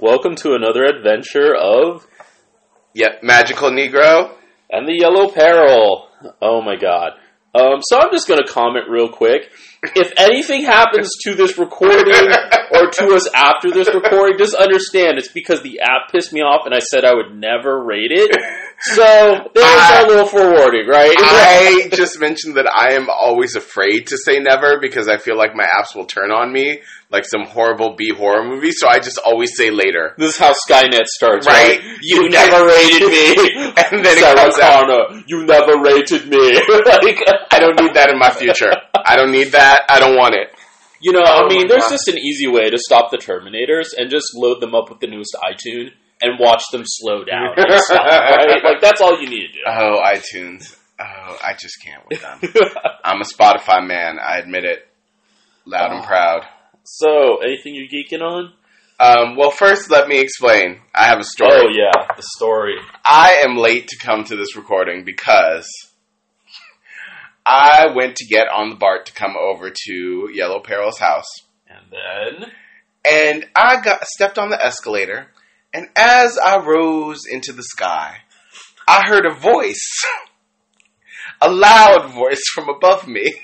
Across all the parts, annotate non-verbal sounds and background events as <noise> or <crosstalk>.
Welcome to another adventure of Yep, Magical Negro. And the Yellow Peril. Oh my god. Um, so I'm just going to comment real quick. If anything happens to this recording <laughs> or to us after this recording, just understand it's because the app pissed me off and I said I would never rate it. So there's I- our little forewarning, right? I <laughs> just mentioned that I am always afraid to say never because I feel like my apps will turn on me like some horrible B horror movie. So I just always say later. this is how Skynet starts, Right. right? You never rated me. <laughs> And then it Sarah. Connor, you never rated me. <laughs> like, I don't need that in my future. I don't need that. I don't want it. You know, Oh I mean, there's God. just an easy way to stop the Terminators and just load them up with the newest iTunes and watch them slow down. <laughs> and stop, right? Like that's all you need to do. Oh, iTunes. Oh, I just can't with them. I'm a Spotify man. I admit it, loud and Oh. proud. so, anything you're geeking on? Um, well, first, let me explain. I have a story. Oh yeah, the story. I am late to come to this recording because I went to get on the BART to come over to Yellow Peril's house. And then, And I got stepped on the escalator, and as I rose into the sky, I heard a voice. A loud voice from above me.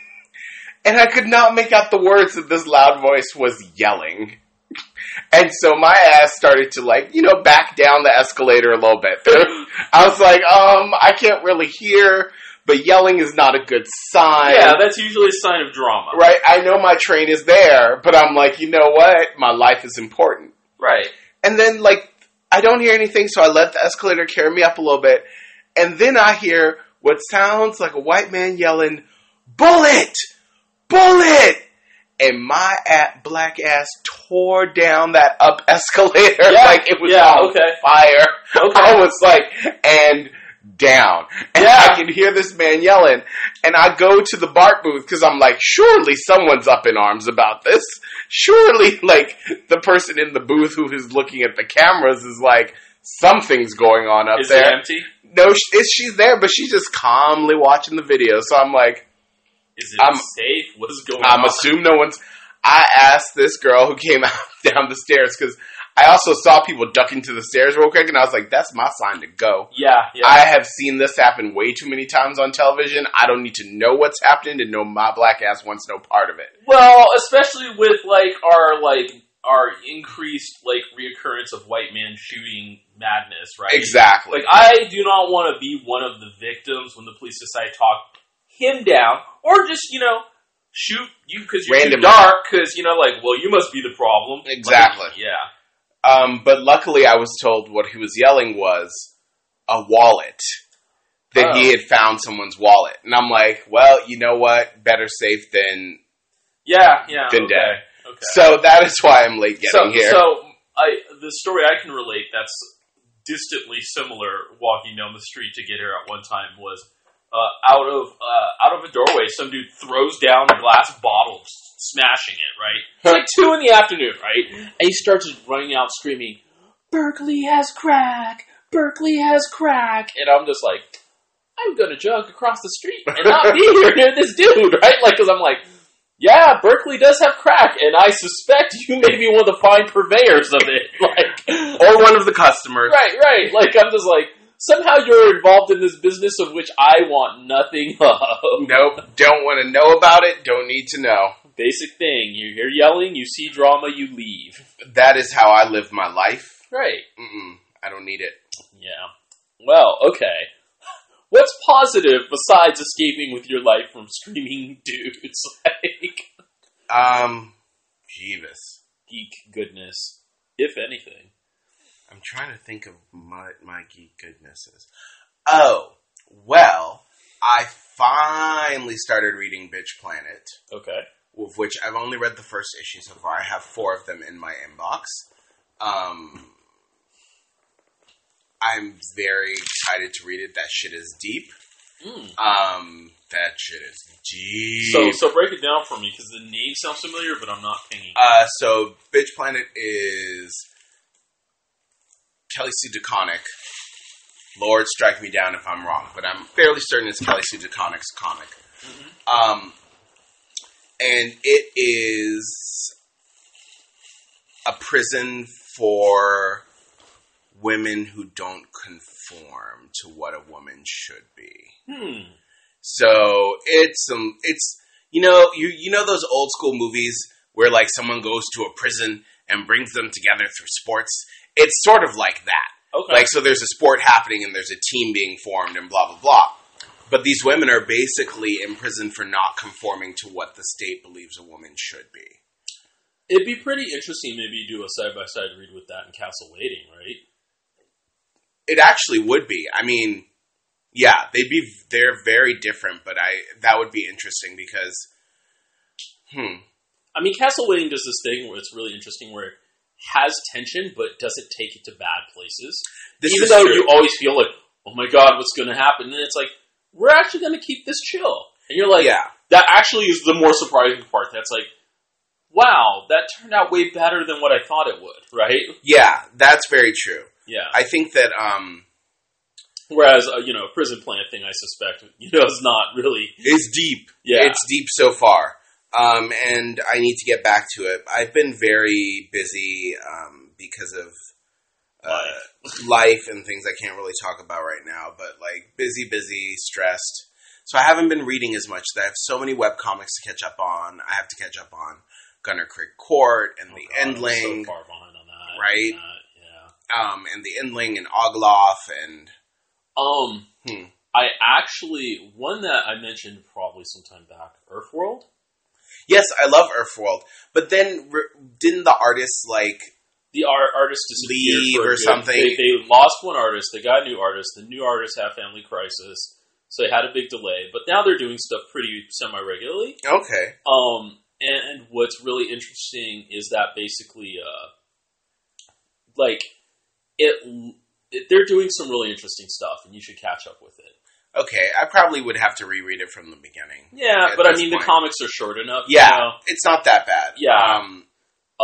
And I could not make out the words that this loud voice was yelling. And so my ass started to like, you know, back down the escalator a little bit. <laughs> I was like, um, I can't really hear, but yelling is not a good sign. yeah, that's usually a sign of drama, Right? I know my train is there, but I'm like, you know what? My life is important. Right. And then, like, I don't hear anything, so I let the escalator carry me up a little bit. And then I hear what sounds like a white man yelling, Bullet! Bullet! And my at black ass tore down that up <laughs> escalator Yeah, like it was yeah, on okay. fire. Okay. I was like, and down. And Yeah. I can hear this man yelling. And I go to the BART booth because I'm like, surely someone's up in arms about this. Surely, <laughs> like, the person in the booth who is looking at the cameras is like, something's going on up Is there. it empty? No, it's, she's there, but she's just calmly watching the video. So I'm like, Is it I'm- safe? What is going I'm on? assume no one's. I asked this girl who came <laughs> out down the stairs because I also saw people ducking to the stairs real quick, and I was like, "That's my sign to go." yeah, yeah. I have seen this happen way too many times on television. I don't need to know what's happening to know my black ass wants no part of it. Well, especially with like our like our increased like reoccurrence of white man shooting madness, right? Exactly. Like I do not want to be one of the victims when the police decide to talk him down, or just you know shoot you because you're Randomly. too dark. Because you know, like, well, you must be the problem. Like, Exactly. yeah. Um, but luckily, I was told what he was yelling was a wallet. That he Oh. had found someone's wallet, and I'm like, "Well, you know what? Better safe than Yeah. Yeah. Been okay. dead. Okay. So that is why I'm late getting so, here. So I the story I can relate that's distantly similar walking down the street to get here at one time was uh, out of uh, out of a doorway some dude throws down a glass bottle smashing it right it's <laughs> like two in the afternoon right and he starts just running out screaming Berkeley has crack Berkeley has crack and I'm just like I'm gonna jog across the street and not be here near this dude <laughs> right like because I'm like yeah, Berkeley does have crack, and I suspect you may be one of the fine purveyors of it. <laughs> Like, or one of the customers. right, right. Like, I'm just like, somehow you're involved in this business of which I want nothing of. Nope, don't want to know about it. Don't need to know. Basic thing. You hear yelling, you see drama, you leave. That is how I live my life. Right. Mm-mm, I don't need it. Yeah. Well, okay. <laughs> What's positive besides escaping with your life from screaming <laughs> dudes? like, Um, Jeeves. geek goodness, if anything. I'm trying to think of what my geek goodness is. Oh, well, I finally started reading Bitch Planet, Okay. Of which I've only read the first issue so far. I have four of them in my inbox. Um, I'm very excited to read it. That shit is deep. Mm. Um, that shit is deep. So, so break it down for me because the name sounds familiar, but I'm not pinging. Uh, so Bitch Planet is Kelly Sue DeConnick. Lord, strike me down if I'm wrong, but I'm fairly certain it's Kelly Sue DeConnick's comic. Um, and it is a prison for women who don't conform to what a woman should be. Hmm. So it's um, it's you know you you know those old school movies where like someone goes to a prison and brings them together through sports. It's sort of like that. Okay. Like so, there's a sport happening and there's a team being formed and blah blah blah. But these women are basically imprisoned for not conforming to what the state believes a woman should be. It'd be pretty interesting maybe do a side by side read with that in Castle Waiting, right? It actually would be. I mean, yeah, they'd be they're very different, but I that would be interesting because hmm, I mean, Castle Waiting does this thing where it's really interesting where it has tension but doesn't take it to bad places. this Even is though true. you always feel like, oh my god, what's going to happen? And it's like, we're actually going to keep this chill. And you're like, yeah, that actually is the more surprising part. That's like, wow, that turned out way better than what I thought it would, right? yeah, that's very true. Yeah. I think that um Whereas, uh, you know, a prison plant thing, I suspect, you know, is not really. it's deep. Yeah. It's deep so far. Um, and I need to get back to it. I've been very busy um, because of uh, <laughs> life and things I can't really talk about right now, but like busy, busy, stressed. So I haven't been reading as much. I have so many web comics to catch up on. I have to catch up on Gunnerkrigg Court and Oh the God, Endling, so far behind on that. Right? on that, yeah. um, and the Endling and Oglaf, and Um, Hmm. I actually one that I mentioned probably sometime back, Earthworld. yes, I love Earthworld. But then re- didn't the artists like The art, artist disappeared Leave or good- something. They, they lost one artist. They got a new artist. The new artist had family crisis, so they had a big delay. But now they're doing stuff pretty semi regularly. okay? Um, and what's really interesting is that basically, uh, like it, it, they're doing some really interesting stuff, and you should catch up with it. Okay, I probably would have to reread it from the beginning. Yeah, but I mean, point. the comics are short enough. Yeah, you know? it's not that bad. Yeah. Um,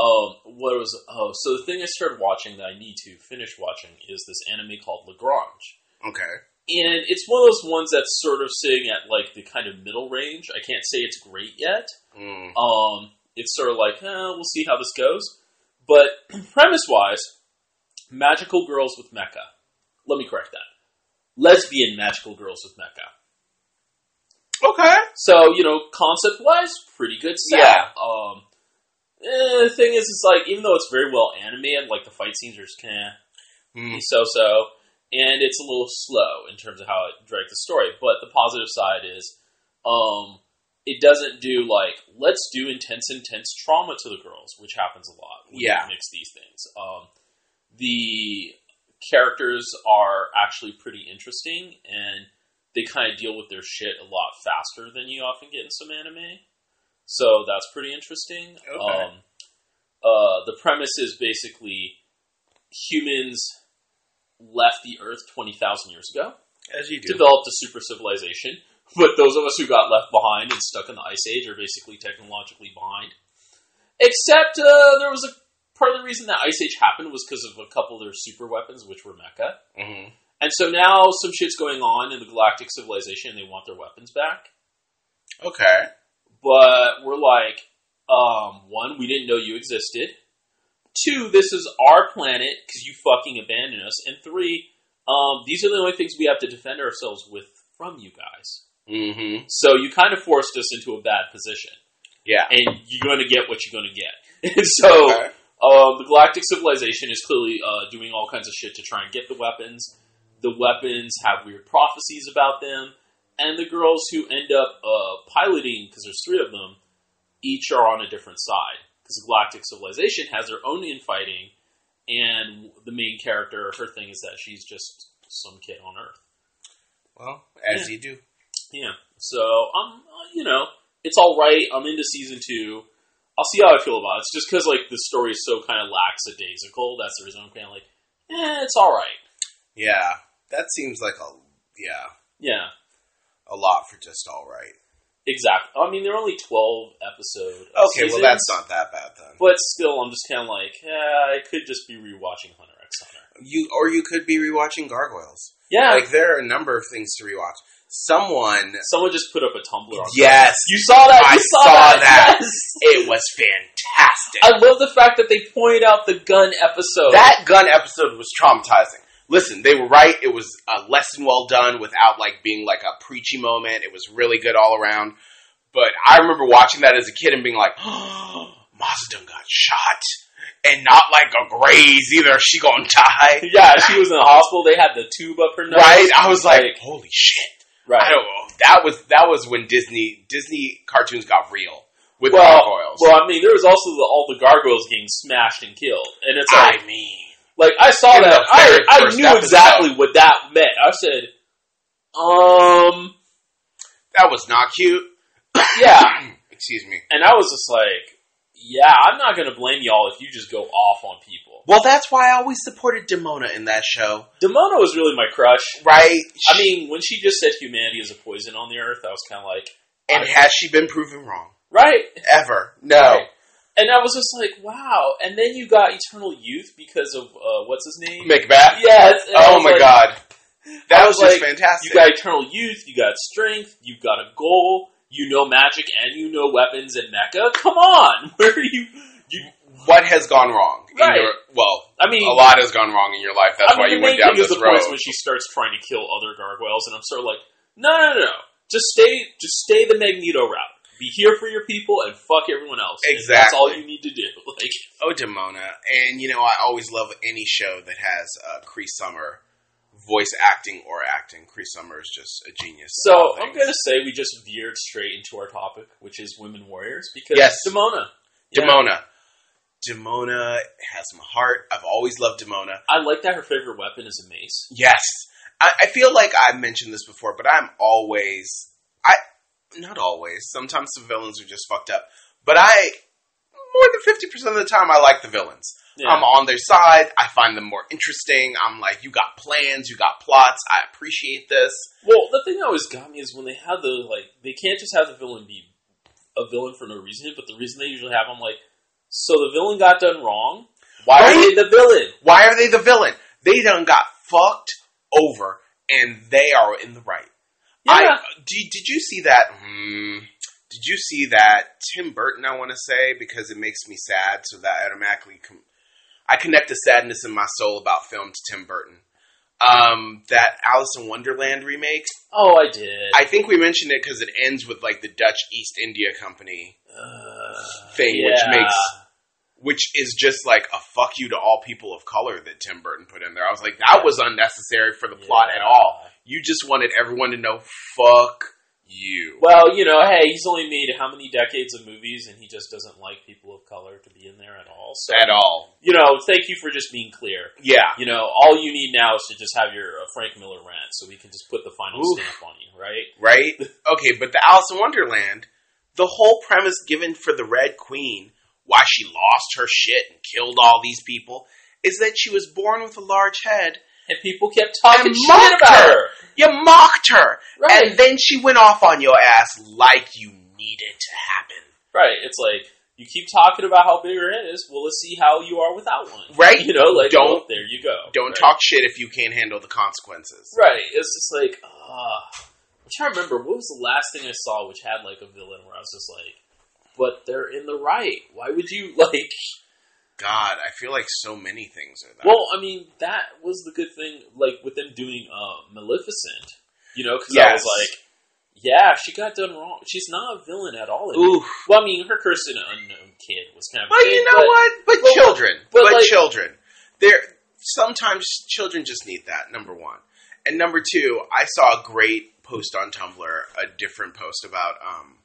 Um, what was oh? So the thing I started watching that I need to finish watching is this anime called Lagrange, okay. and it's one of those ones that's sort of sitting at like the kind of middle range. I can't say it's great yet. Mm. Um, it's sort of like eh, we'll see how this goes. But <clears throat> premise wise, magical girls with mecha. Let me correct that. Lesbian magical girls with mecha. Okay. So you know, concept wise, pretty good set. Yeah. Um, eh, the thing is, it's like even though it's very well animated, like the fight scenes are just kind of Mm. so so, and it's a little slow in terms of how it drags the story. But the positive side is, um, it doesn't do like let's do intense, intense trauma to the girls, which happens a lot. when you Yeah. mix these things. Um, the characters are actually pretty interesting, and they kind of deal with their shit a lot faster than you often get in some anime. So that's pretty interesting. Okay. Um, uh, the premise is basically humans left the Earth 20,000 years ago, As you do. developed a super civilization, <laughs> but those of us who got left behind and stuck in the Ice Age are basically technologically behind. Except uh, there was a part of the reason that Ice Age happened was because of a couple of their super weapons, which were mecha. hmm And so now some shit's going on in the galactic civilization and they want their weapons back. Okay. But we're like, um, one, we didn't know you existed. Two, this is our planet because you fucking abandoned us. And three, um, these are the only things we have to defend ourselves with from you guys. hmm So you kind of forced us into a bad position. Yeah. And you're going to get what you're going to get. <laughs> So Okay. um, the galactic civilization is clearly uh, doing all kinds of shit to try and get the weapons. The weapons have weird prophecies about them, and the girls who end up uh, piloting, because there's three of them, each are on a different side. Because the galactic civilization has their own infighting, and the main character, her thing is that she's just some kid on Earth. Well, as Yeah. you do. Yeah. So I'm, uh, you know, it's all right. I'm into season two. I'll see how I feel about it. It's just because like the story is so kind of lackadaisical. That's the reason I'm kind of like, eh, it's all right. Yeah. That seems like a yeah Yeah, a lot for just all right. exactly. I mean, there are only twelve episode. Okay, well that's not that bad then. But still, I'm just kind of like, yeah, I could just be rewatching Hunter X Hunter. You or you could be rewatching Gargoyles. Yeah, Like there are a number of things to rewatch. someone. Someone just put up a Tumblr. On Yes, you saw that. I saw, saw that. that. Yes. it was fantastic. I love the fact that they point out the gun episode. that gun episode was traumatizing. Listen, they were right. It was a lesson well done without like being like a preachy moment. It was really good all around. But I remember watching that as a kid and being like, oh, <gasps> Maza got shot. And not like a graze either. She gonna die. <laughs> yeah, she was in the hospital. They had the tube up her nose. Right? I was like, holy shit. right. I don't know. That was that was when Disney Disney cartoons got real with well, gargoyles. well, I mean, there was also the, all the gargoyles getting smashed and killed, and it's like, I mean, like I saw In that, I, I knew exactly what that meant. I said, um, that was not cute. <coughs> yeah, <coughs> Excuse me. and I was just like, yeah, I'm not gonna blame y'all if you just go off on people. Well, that's why I always supported Demona in that show. Demona was really my crush. Right? I mean, when she just said humanity is a poison on the earth, I was kind of like, and has she been proven wrong? right. Ever? No. Right. And I was just like, wow. And then you got Eternal Youth because of uh, what's his name? Macbeth? Yes. Oh my like- god. That I was, was just like, fantastic. You got Eternal Youth, you got Strength, you've got a goal, you know magic, and you know weapons and mecha. Come on, <laughs> where are you? You, what has gone wrong? in Right. your- well, I mean, a lot has gone wrong in your life. That's I why you went down this the road. when she starts trying to kill other gargoyles, and I'm sort of like, no, no, no, no, just stay, just stay the Magneto route. Be here for your people and fuck everyone else. And That's all you need to do. <laughs> Like, Oh, Demona. And, you know, I always love any show that has uh, Cree Summer voice acting or acting. Cree Summer is just a genius. so I'm gonna say we just veered straight into our topic, which is women warriors, because Yes. Demona. Yeah. Demona. Demona has my heart. I've always loved Demona. I like that her favorite weapon is a mace. Yes. I, I feel like I've mentioned this before, but I'm always not always. Sometimes the villains are just fucked up. But I more than fifty percent of the time I like the villains. Yeah. I'm on their side. I find them more interesting. I'm like, you got plans, you got plots. I appreciate this. Well, the thing that always got me is when they have the like, they can't just have the villain be a villain for no reason, but the reason they usually have, I'm like, so the villain got done wrong. Why Right? are they the villain? Why are they the villain? They done got fucked over, and they are in the right. Yeah, I, did, did you see that? Hmm, did you see that Tim Burton? I want to say because it makes me sad, so that automatically com- I connect the sadness in my soul about film to Tim Burton. Um, that Alice in Wonderland remake. oh, I did. I think we mentioned it because it ends with like the Dutch East India Company uh, thing, which makes which is just like a fuck you to all people of color that Tim Burton put in there. I was like, that was unnecessary for the plot Yeah. at all. You just wanted everyone to know, fuck you. Well, you know, hey, he's only made how many decades of movies, and he just doesn't like people of color to be in there at all. So, at all. you know, thank you for just being clear. Yeah. You know, all you need now is to just have your uh, Frank Miller rant, so we can just put the final Oof. stamp on you, right? Right? <laughs> Okay, but the Alice in Wonderland, the whole premise given for the Red Queen, why she lost her shit and killed all these people, is that she was born with a large head. And people kept talking shit about her. her. You mocked her. Right. And then she went off on your ass like you needed to happen. Right. It's like you keep talking about how big her head is. Well, let's see how you are without one. Right. You know, like Don't- well, there you go. Don't Right. talk shit if you can't handle the consequences. Right. It's just like uh, I'm trying to remember what was the last thing I saw which had like a villain where I was just like, but they're in the right. Why would you <laughs> like? God, I feel like so many things are that. Well, I mean, that was the good thing, like with them doing uh, Maleficent. You know, because I was like, yeah, she got done wrong. She's not a villain at all. in. Well, I mean, her cursing an unknown kid was kind of. Well, big, you know but- what? But, but- children, but but, like- children, they're sometimes children just need that. Number one, and number two, I saw a great post on Tumblr, a different post about. um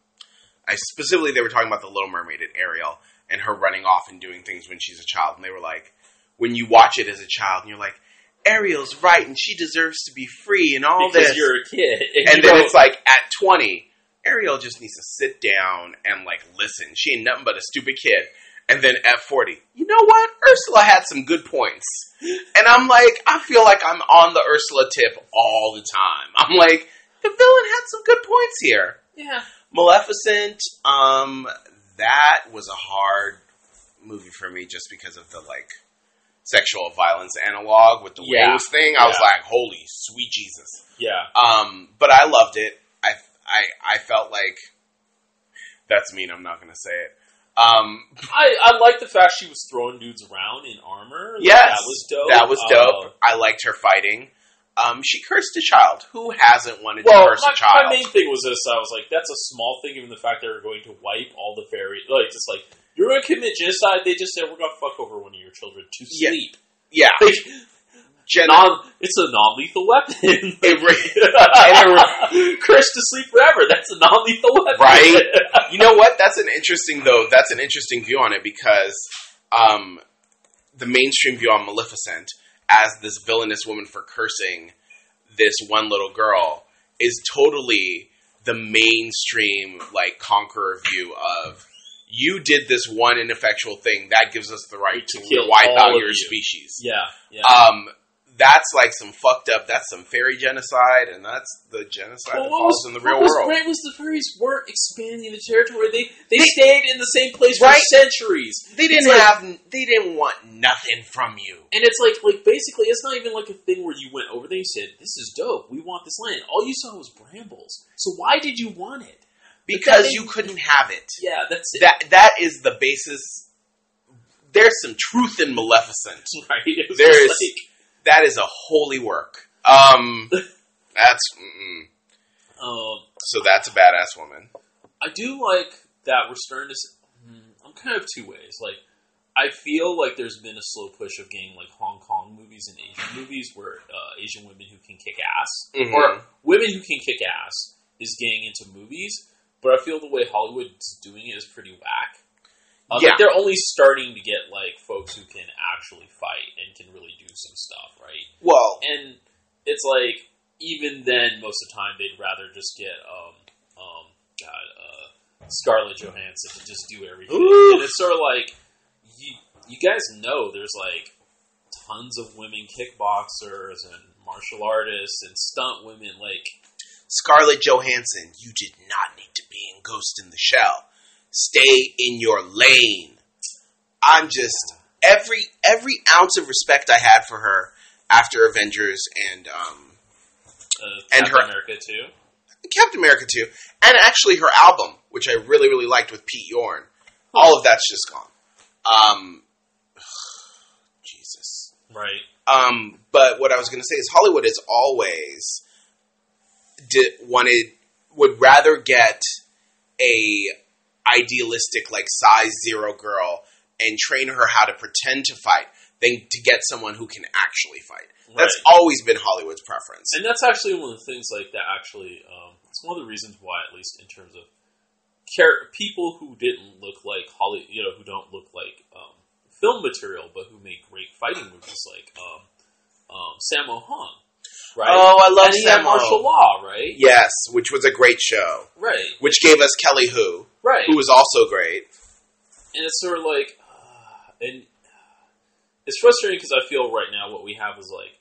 I specifically they were talking about the Little Mermaid and Ariel and her running off and doing things when she's a child, and they were like, when you watch it as a child, and you're like, Ariel's right, and she deserves to be free, and all because this, you're a kid, <laughs> and, and then it's like at 20 ariel just needs to sit down and like listen. She ain't nothing but a stupid kid. And then at 40 you know what? Ursula had some good points. And i'm like i feel like i'm on the ursula tip all the time. I'm like the villain had some good points here. Yeah, maleficent um that was a hard movie for me just because of the like sexual violence analog with the Yeah. wings thing. I was like, holy sweet Jesus. Yeah. Um, but I loved it. I I I felt like that's mean. I'm not gonna say it. Um, I, I like the fact she was throwing dudes around in armor. Like, yes, that was dope. That was Uh, dope. I liked her fighting. Um, she cursed a child. Who hasn't wanted well, to curse my, a child? my main thing was this. I was like, that's a small thing, given the fact they were going to wipe all the fairy. Like, just like you're going to commit genocide. They just said we're going to fuck over one of your children to sleep. yeah, Like, Jen, non, it's a non-lethal weapon. It re- <laughs> and Cursed to sleep forever. That's a non-lethal weapon, Right? <laughs> you know what? That's an interesting though. That's an interesting view on it because um, the mainstream view on Maleficent as this villainous woman for cursing this one little girl is totally the mainstream like conqueror view of you did this one ineffectual thing that gives us the right to, To kill wipe out your you. species. yeah, yeah. Um, that's like some fucked up. That's some fairy genocide, and that's the genocide that Well, what falls was, in the what real was world. great was the fairies weren't expanding the territory. They they, stayed in the same place Right. for centuries. They didn't like- have. They didn't want nothing from you. And it's like like basically it's not even like a thing where you went over there and said, This is dope, we want this land. All you saw was brambles. So why did you want it? because you couldn't have it. Yeah, that's it. That that is the basis. There's some truth in Maleficent. <laughs> right. There's- That is a holy work. Um, <laughs> that's mm-mm. um so that's a badass woman. I do like that we're starting to. hmm, I'm kind of two ways. Like, I feel like there's been a slow push of getting like Hong Kong movies and Asian movies where uh, Asian women who can kick ass Mhm. or women who can kick ass is getting into movies. But I feel the way Hollywood's doing it is pretty whack. Uh, Yeah. like they're only starting to get like folks who can actually fight and can really do some stuff, right? Well, and it's like even then, most of the time they'd rather just get um um God uh, Scarlett Johansson to just do everything, and it's sort of like you you guys know there's like tons of women kickboxers and martial artists and stunt women like Scarlett Johansson, you did not need to be in Ghost in the Shell. Stay in your lane. I'm just every every ounce of respect I had for her after Avengers and um, uh, And Captain her- America too. Captain America too, and actually her album, which I really really liked with Pete Yorn. All of that's just gone. Um, <sighs> Jesus. Right. Um, but what I was going to say is Hollywood is always did, wanted would rather get a idealistic like size zero girl and train her how to pretend to fight than to get someone who can actually fight. That's always been Hollywood's preference. And that's actually one of the things like that. Actually, um, it's one of the reasons why, at least in terms of char- people who didn't look like Holly, you know, who don't look like um, film material, but who make great fighting movies, like um, um, Sammo Hung, right? Oh, I love and he had martial law, right? Yes, which was a great show, Right, which gave us Kelly Hu, right. who was also great. and it's sort of like, and it's frustrating because I feel right now what we have is like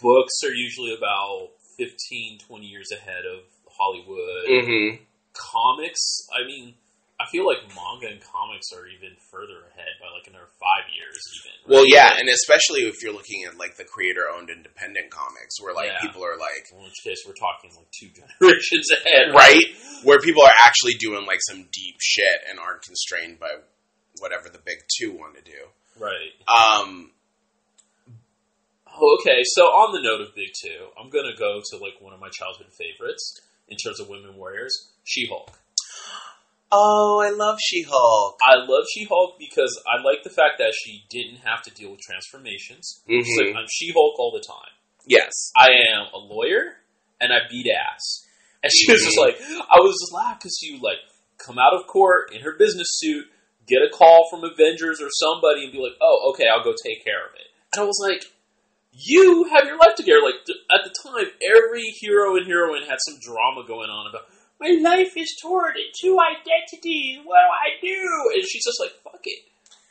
books are usually about 15, 20 years ahead of Hollywood. Mm-hmm. comics, I mean, I feel like manga and comics are even further ahead by like another five years, even. right? Well, yeah, and especially if you're looking at like the creator-owned independent comics, where like Yeah. people are like, in which case we're talking like two <laughs> generations ahead, right, where people are actually doing like some deep shit and aren't constrained by whatever the big two want to do. Right. Um, Oh, okay. So on the note of Big Two, I'm gonna go to like one of my childhood favorites in terms of women warriors, She-Hulk. Oh, I love She-Hulk. I love She-Hulk because I like the fact that she didn't have to deal with transformations. She's like. I'm She-Hulk all the time. Yes, I am a lawyer and I beat ass. And she was just Mhm. like, I was just laughing because she would like come out of court in her business suit, get a call from Avengers or somebody, and be like, "Oh, okay, I'll go take care of it." And I was like, "You have your life together." Like th- at the time, every hero and heroine had some drama going on about my life is torn in two identities. What do I do? And she's just like, "Fuck it,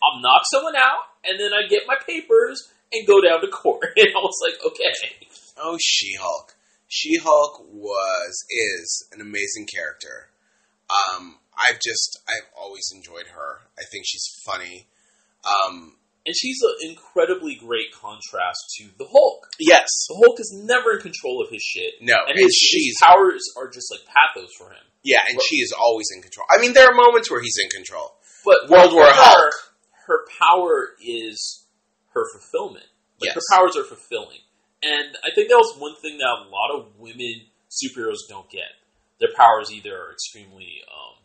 I'll knock someone out, and then I get my papers." And go down to court, <laughs> and I was like, okay, Oh, She-Hulk. She-Hulk was is an amazing character. Um, I've just I've always enjoyed her. I think she's funny. Um, and she's an incredibly great contrast to the Hulk. Yes. The Hulk is never in control of his shit, No. and his, she's his powers are just like pathos for him. yeah, and she is always in control. I mean, there are moments where he's in control. But World War her, Hulk. her power is her fulfillment. Like her powers are fulfilling, and I think that was one thing that a lot of women superheroes don't get. Their powers either are extremely um,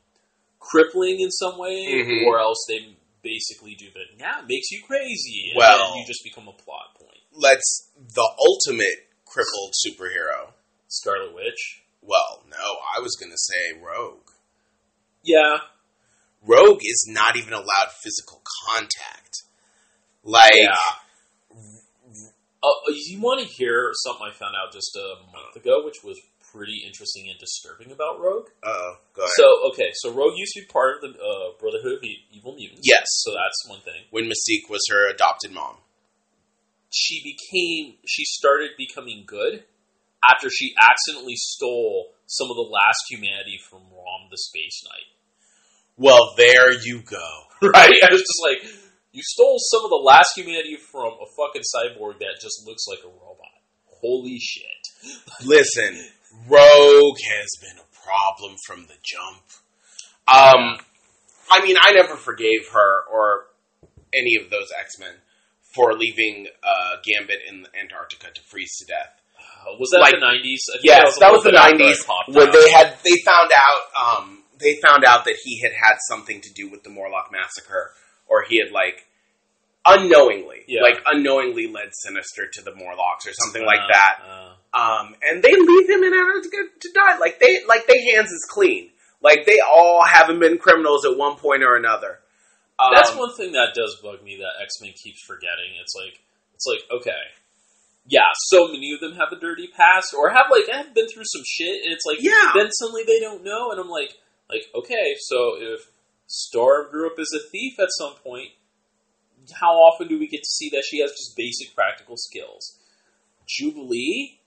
crippling in some way, Mhm. or else they basically do the now it makes you crazy, and Well- you just become a plot point. Let's the ultimate crippled superhero. Scarlet Witch, Well, no, I was going to say Rogue. yeah, Rogue is not even allowed physical contact. Like, yeah. Uh, you want to hear something I found out just a month ago, which was pretty interesting and disturbing about Rogue? uh, go ahead. So okay, so Rogue used to be part of the uh, Brotherhood of Evil Mutants. Yes. so that's one thing. when Mystique was her adopted mom. She became, she started becoming good after she accidentally stole some of the last humanity from Rom the Space Knight. Well, there you go. <laughs> Right? I was just like, you stole some of the last humanity from a fucking cyborg that just looks like a robot. Holy shit! <laughs> Listen, Rogue has been a problem from the jump. Um, I mean, I never forgave her or any of those X Men for leaving uh, Gambit in Antarctica to freeze to death. Uh, was that Like- the nineties? Yes, that was the bit after I nineties when out. they had they found out um, they found out that he had had something to do with the Morlock massacre, or he had like unknowingly, Yeah. like unknowingly led Sinister to the Morlocks or something like Uh, that. uh, Um, and they leave him in Antarctica to die. Like they, like they hands is clean. Like they all haven't been criminals at one point or another. Um, That's one thing that does bug me that X Men keeps forgetting. It's like it's like okay, yeah, so many of them have a dirty past or have like have been through some shit, and it's like Yeah. then suddenly they don't know, and I'm like like okay, so if Storm grew up as a thief at some point, how often do we get to see that she has just basic practical skills? Jubilee,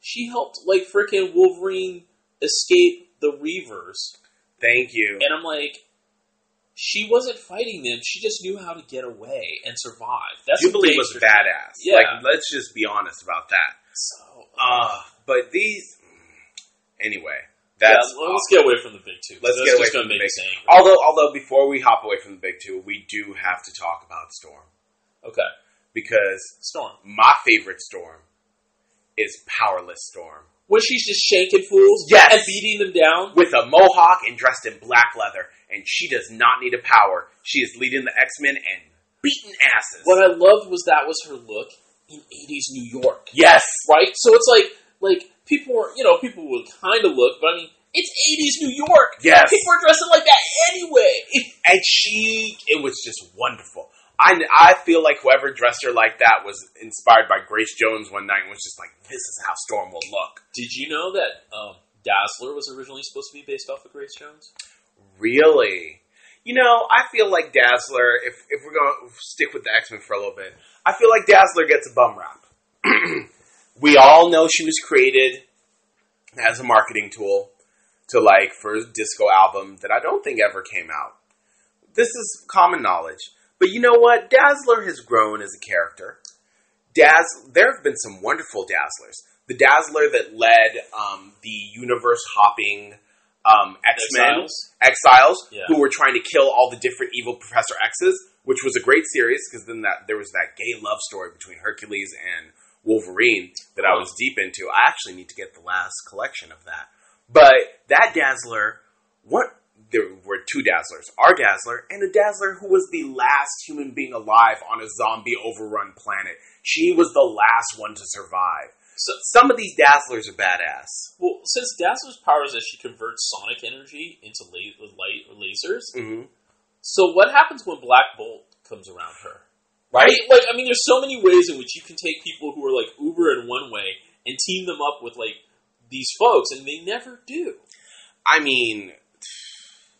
she helped like freaking Wolverine escape the Reavers. Thank you. And I'm like, she wasn't fighting them. She just knew how to get away and survive. That's Jubilee was badass. Yeah. Like let's just be honest about that. So, Uh, but these, anyway, that's well, let's get away from the big two. Let's get away from the make big- angry. Although, although before we hop away from the big two, we do have to talk about Storm Okay, because Storm. my favorite Storm is Powerless Storm When she's just shanking fools Yes. and beating them down. with a mohawk and dressed in black leather, and she does not need a power. She is leading the X Men and beating asses. What I loved was that was her look in 80s New York. yes, Right? So it's like, like people were, you know, people would kind of look, but I mean, it's 80s New York. Yes. People are dressing like that anyway. and she, it was just wonderful. I, I feel like whoever dressed her like that was inspired by Grace Jones one night and was just like, this is how Storm will look. Did you know that um, Dazzler was originally supposed to be based off of Grace Jones? Really? You know, I feel like Dazzler, if, if we're going to stick with the X Men for a little bit, I feel like Dazzler gets a bum rap. <clears throat> we all know she was created as a marketing tool to like for a disco album that I don't think ever came out. This is common knowledge. But you know what? Dazzler has grown as a character. Dazz, there have been some wonderful Dazzlers. The Dazzler that led um, the universe hopping um, X Men Exiles? exiles Yeah. who were trying to kill all the different evil Professor X's, which was a great series because then that there was that gay love story between Hercules and Wolverine that I was deep into. I actually need to get the last collection of that. But that Dazzler, what there were two Dazzlers, our Dazzler and a Dazzler who was the last human being alive on a zombie overrun planet. She was the last one to survive. So, Some of these Dazzlers are badass. well, since Dazzler's power is that she converts sonic energy into la- light or lasers, Mm-hmm. so what happens when Black Bolt comes around her? Right? Like, I mean, there's so many ways in which you can take people who are like uber in one way and team them up with like these folks, and they never do. I mean,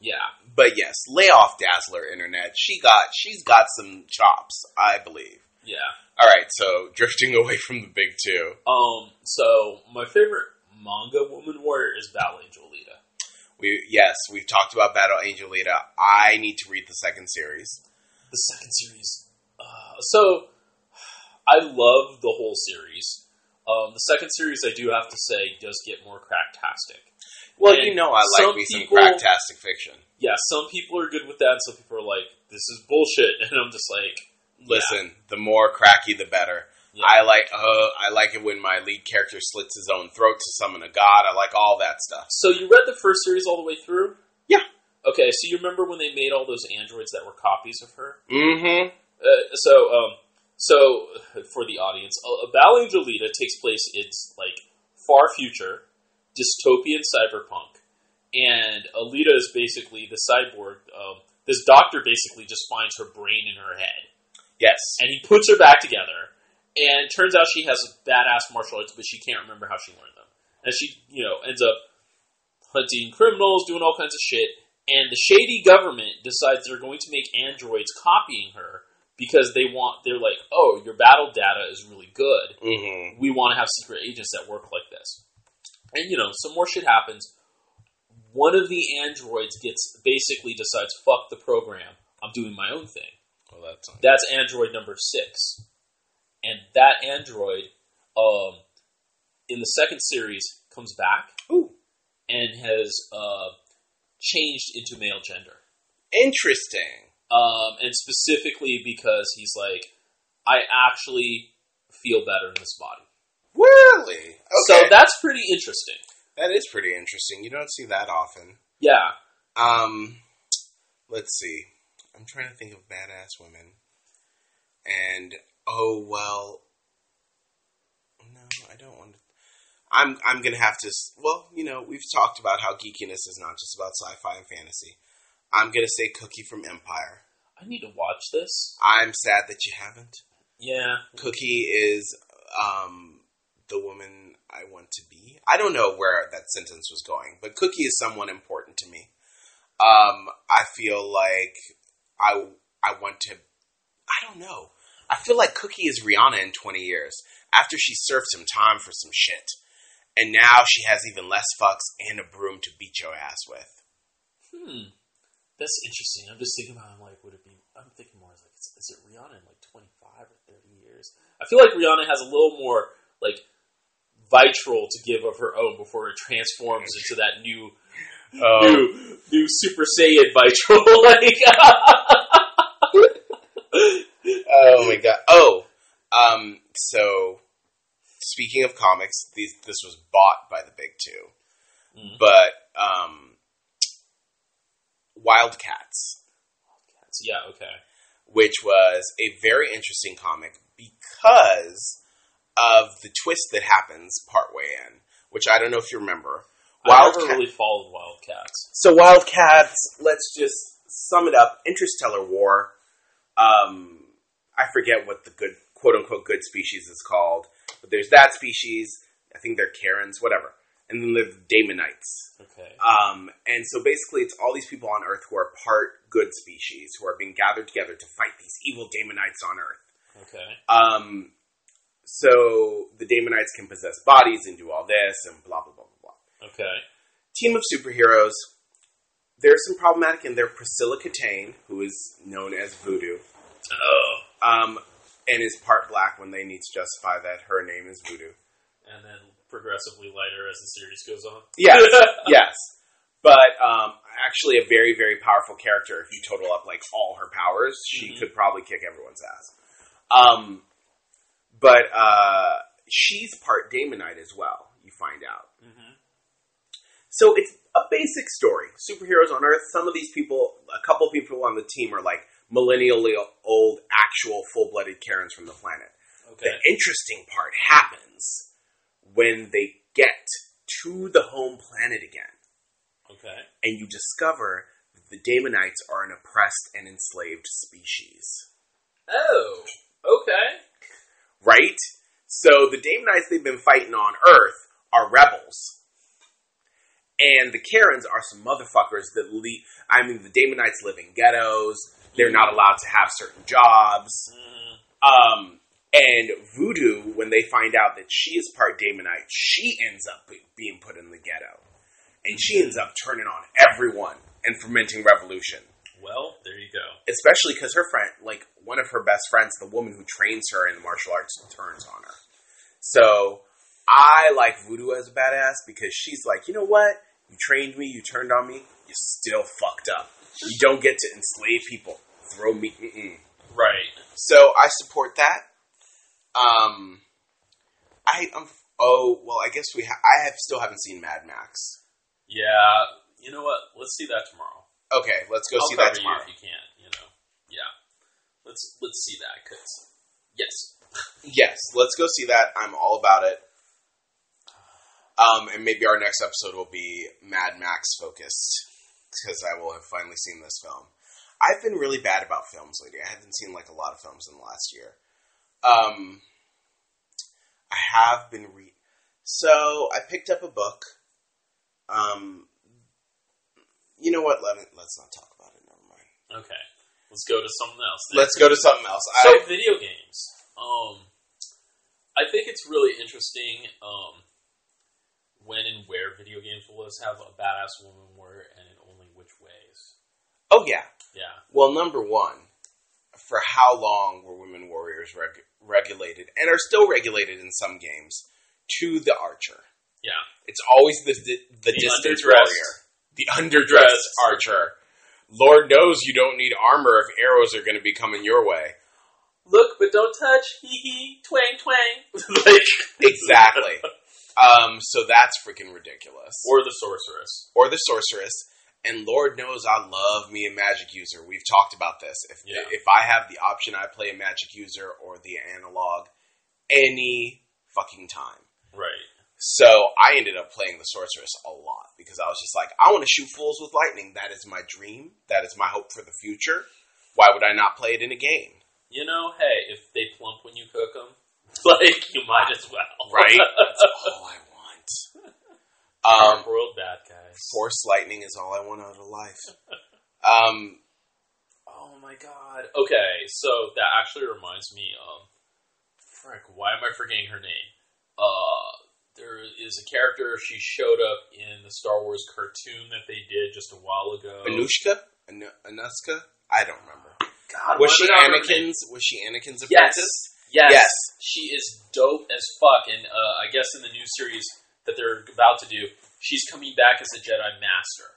Yeah. But yes, lay off Dazzler Internet. She got she's got some chops, I believe. Yeah. All right, so drifting away from the big two, Um. So my favorite manga woman warrior is Battle Angel Alita. we yes we've talked about Battle Angel Lita. I need to read the second series. The second series. Uh, so I love the whole series. Um, the second series, I do have to say, does get more cracktastic. Well, And you know, I like me some cracktastic fiction. Yeah, some people are good with that, and some people are like, "This is bullshit," <laughs> and I'm just like, yeah. Listen, the more cracky, the better. Yeah. I like uh, I like it when my lead character slits his own throat to summon a god. I like all that stuff. So you read the first series all the way through? Yeah. Okay, so you remember when they made all those androids that were copies of her? Mm-hmm. Uh, so, um, so for the audience, uh, Battle Angel Alita takes place in like far future, dystopian cyberpunk, and Alita is basically the cyborg. Um, this doctor basically just finds her brain in her head, Yes. and he puts her back together. And turns out she has badass martial arts, but she can't remember how she learned them. And she, you know, ends up hunting criminals, doing all kinds of shit. And the shady government decides they're going to make androids copying her because they want. They're like, oh, your battle data is really good. Mm-hmm. We want to have secret agents that work like this. And you know, some more shit happens. One of the androids gets basically decides, fuck the program. I'm doing my own thing. Well, that's That's android number six. And that android, um, in the second series, comes back Ooh. and has uh, changed into male gender. interesting. Um, and specifically because he's like, I actually feel better in this body. Really? Okay. So that's pretty interesting. that is pretty interesting. You don't see that often. Yeah. Um, let's see. I'm trying to think of badass women. And oh well, no, I don't want to. I'm I'm gonna have to. Well, you know, we've talked about how geekiness is not just about sci-fi and fantasy. I'm gonna say Cookie from Empire. I need to watch this. I'm sad that you haven't. Yeah. Cookie is um, the woman I want to be. I don't know where that sentence was going, but Cookie is someone important to me. Um, I feel like I I want to. I don't know. I feel like Cookie is Rihanna in 20 years after she served some time for some shit, and now she has even less fucks and a broom to beat your ass with. Hmm. That's interesting. I'm just thinking about. I'm like, would it be? I'm thinking more as like, is, is it Rihanna in like 25 or 30 years? I feel like Rihanna has a little more like vitral to give of her own before it transforms into that new, new, new Super Saiyan vitral. <laughs> like, <laughs> Oh my god. Oh, um, so speaking of comics, these this was bought by the big 2 Mhm. but um, Wildcats, yeah. Okay. which was a very interesting comic because of the twist that happens partway in, which I don't know if you remember. I never Wildcat- really followed Wildcats. So Wildcats, let's just sum it up. Interstellar War. Um, I forget what the good quote unquote good species is called, but there's that species. I think they're Karens, whatever. And then there's Daemonites. Okay. Um, and so basically, it's all these people on Earth who are part good species who are being gathered together to fight these evil Daemonites on Earth. Okay. Um, so the Daemonites can possess bodies and do all this and blah blah blah blah blah Okay. team of superheroes. There's some problematic in there. Priscilla Kitaen, who is known as Voodoo, Oh. um, and is part black when they need to justify that her name is Voodoo. And then progressively lighter as the series goes on. Yes, <laughs> yes. But um, actually, a very, very powerful character. If you total up like all her powers, she Mhm. could probably kick everyone's ass. Um, but uh, she's part Daemonite as well. You find out. hmm So it's a basic story. Superheroes on Earth. Some of these people, a couple people on the team are like millennially old, actual full-blooded Karens from the planet. Okay. The interesting part happens when they get to the home planet again, Okay. and you discover that the Daemonites are an oppressed and enslaved species. Oh. Okay. Right? So the Daemonites they've been fighting on Earth are rebels. And the Karens are some motherfuckers that lead. I mean, the Daemonites live in ghettos. They're not allowed to have certain jobs. Mm, Um, and Voodoo, when they find out that she is part Daemonite, she ends up being put in the ghetto. And she ends up turning on everyone and fermenting revolution. Well, there you go. especially because her friend, like one of her best friends, the woman who trains her in the martial arts, turns on her. So I like Voodoo as a badass because she's like, you know what? You trained me, you turned on me, you still fucked up. You don't get to enslave people. Throw me. Mm-mm. Right. So I support that. Um, I um, oh well, I guess we ha- I have still haven't seen Mad Max. Yeah. You know what? Let's see that tomorrow. Okay, let's go I'll see that tomorrow. you if you can. You know. Yeah. Let's let's see that because yes. <laughs> Yes, let's go see that. I'm all about it. Um, and maybe our next episode will be Mad Max focused because I will have finally seen this film. I've been really bad about films lately. I haven't seen like a lot of films in the last year. Um, I have been re. So I picked up a book. Um, you know what? Let let's not talk about it. Never mind. Okay. Let's go to something else. then. Let's go to something else. So I, video games. Um, I think it's really interesting. Um, when and where video games will have a badass woman warrior, and in only which ways. oh yeah. Yeah. Well, number one, for how long were women warriors reg- regulated and are still regulated in some games to the archer? Yeah. It's always the the, the, distance underdressed- warrior, the underdressed archer. Lord knows you don't need armor if arrows are going to be coming your way. Look, but don't touch. Hee hee. Twang twang. <laughs> like Exactly. <laughs> um, so that's freaking ridiculous. or the sorceress. or the sorceress. And Lord knows I love me a magic user. We've talked about this. If Yeah. if I have the option, I play a magic user or the analog any fucking time. Right. So I ended up playing the sorceress a lot because I was just like, I want to shoot fools with lightning. That is my dream. That is my hope for the future. Why would I not play it in a game? You know, hey, if they plump when you cook them, <laughs> like you might as well. Right? <laughs> That's all I want. Um, world bad guys. Force lightning is all I want out of life. <laughs> Um, Oh my god. Okay, so that actually reminds me of frick, why am I forgetting her name? Uh there is a character she showed up in the Star Wars cartoon that they did just a while ago. Anushka, Anu- Anuska. I don't remember. God, Was she am I not remembering? Anakin's? Was she Anakin's Yes. apprentice? Yes. Yes. She is dope as fuck and uh, I guess in the new series that they're about to do, she's coming back as a Jedi Master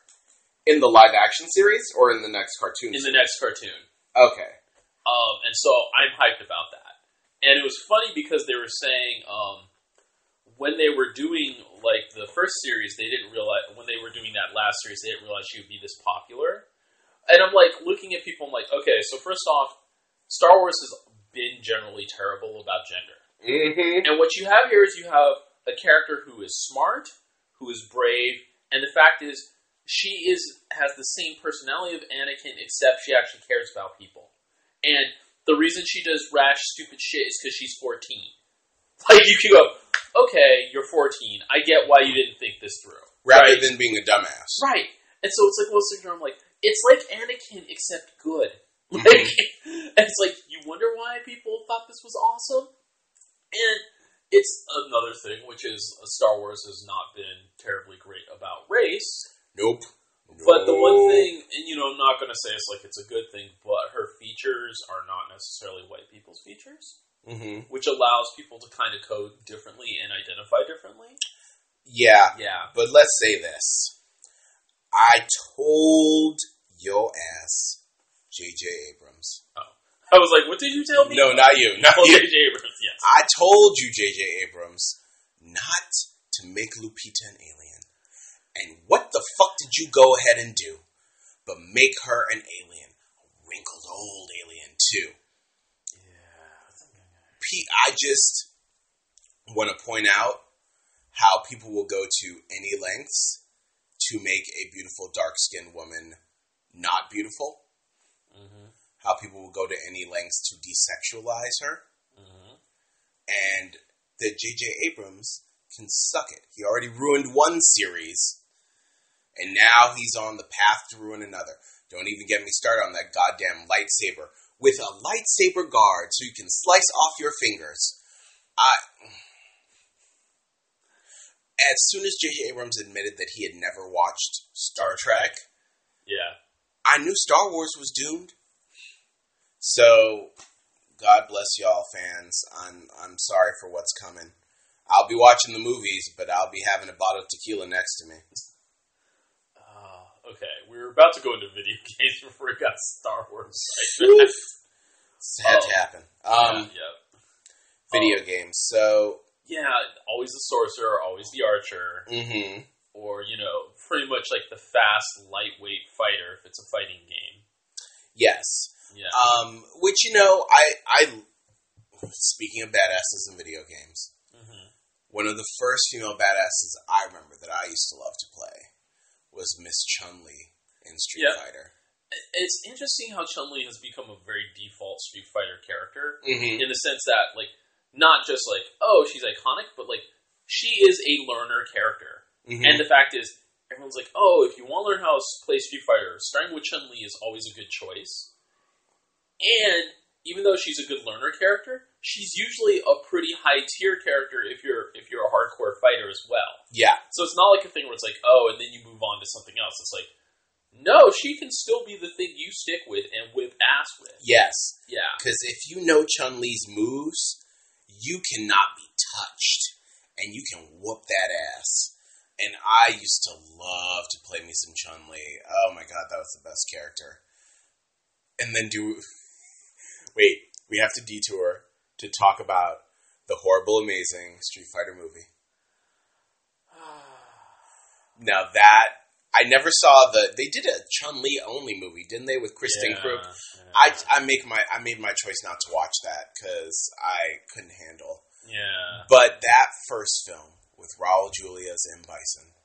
In the live action series or in the next cartoon? in the next cartoon. okay. Um, and so I'm hyped about that. And it was funny because they were saying um, when they were doing like the first series, they didn't realize when they were doing that last series, they didn't realize she would be this popular. And I'm like looking at people, I'm like, okay, so first off, Star Wars has been generally terrible about gender. Mm-hmm. And what you have here is you have a character who is smart, who is brave, and the fact is she is has the same personality of Anakin, except she actually cares about people. And the reason she does rash, stupid shit is because she's 14. <laughs> Like you can go, okay, you're 14. I get why you didn't think this through. Rather right? than being a dumbass. Right. And so it's like well, there, I'm like, it's like Anakin except good. <laughs> Like, mm-hmm. and it's like you wonder why people thought this was awesome. And it's another thing, which is uh, Star Wars has not been terribly great about race. Nope. But the one thing, and you know, I'm not going to say it's like it's a good thing, but her features are not necessarily white people's features, Mhm. which allows people to kind of code differently and identify differently. Yeah, Yeah. but let's say this. I told your ass, J.J. Abrams. I was like, what did you tell me? No, not you. Not Oh, you. J.J. Abrams, yes. I told you, J.J. Abrams, not to make Lupita an alien. And what the fuck did you go ahead and do? But make her an alien. A wrinkled old alien, too. Yeah. Pete, I just want to point out how people will go to any lengths to make a beautiful dark skinned woman not beautiful. hmm How people will go to any lengths to desexualize her. hmm and that J.J. Abrams can suck it. He already ruined one series, and now he's on the path to ruin another. Don't even get me started on that goddamn lightsaber with a lightsaber guard so you can slice off your fingers. I. As soon as J.J. Abrams admitted that he had never watched Star Trek, Yeah. I knew Star Wars was doomed. So, God bless y'all, fans. I'm I'm sorry for what's coming. I'll be watching the movies, but I'll be having a bottle of tequila next to me. Uh, okay, we were about to go into video <laughs> games before we got Star Wars. It <laughs> had to Oh. happen. Um, yeah, yeah. video games. So, Yeah, always the sorcerer, always the archer, hmm or you know, pretty much like the fast, lightweight fighter if it's a fighting game. yes. Yeah, Um, which you know, I I speaking of badasses in video games, hmm one of the first female badasses I remember that I used to love to play was Miss Chun Li in Street Yep. Fighter. it's interesting how Chun Li has become a very default Street Fighter character Mm-hmm. in the sense that, like, not just like, oh, she's iconic, but like, she is a learner character. Mm-hmm. And the fact is, everyone's like, oh, if you want to learn how to play Street Fighter, starting with Chun Li is always a good choice. And even though she's a good learner character, she's usually a pretty high tier character if you're if you're a hardcore fighter as well. yeah, So it's not like a thing where it's like, oh, and then you move on to something else. It's like, no, she can still be the thing you stick with and whip ass with. yes. Yeah. Because if you know Chun Li's moves, you cannot be touched, and you can whoop that ass. And I used to love to play me some Chun Li. Oh my god, that was the best character. And then do wait, we have to detour to talk about the horrible, amazing Street Fighter movie. <sighs> Now that I never saw the they did a Chun Li only movie, didn't they, with Kristen yeah. Kreuk? Yeah. I, I make my I made my choice not to watch that because I couldn't handle. yeah. But that first film with Raul Julia as M Bison.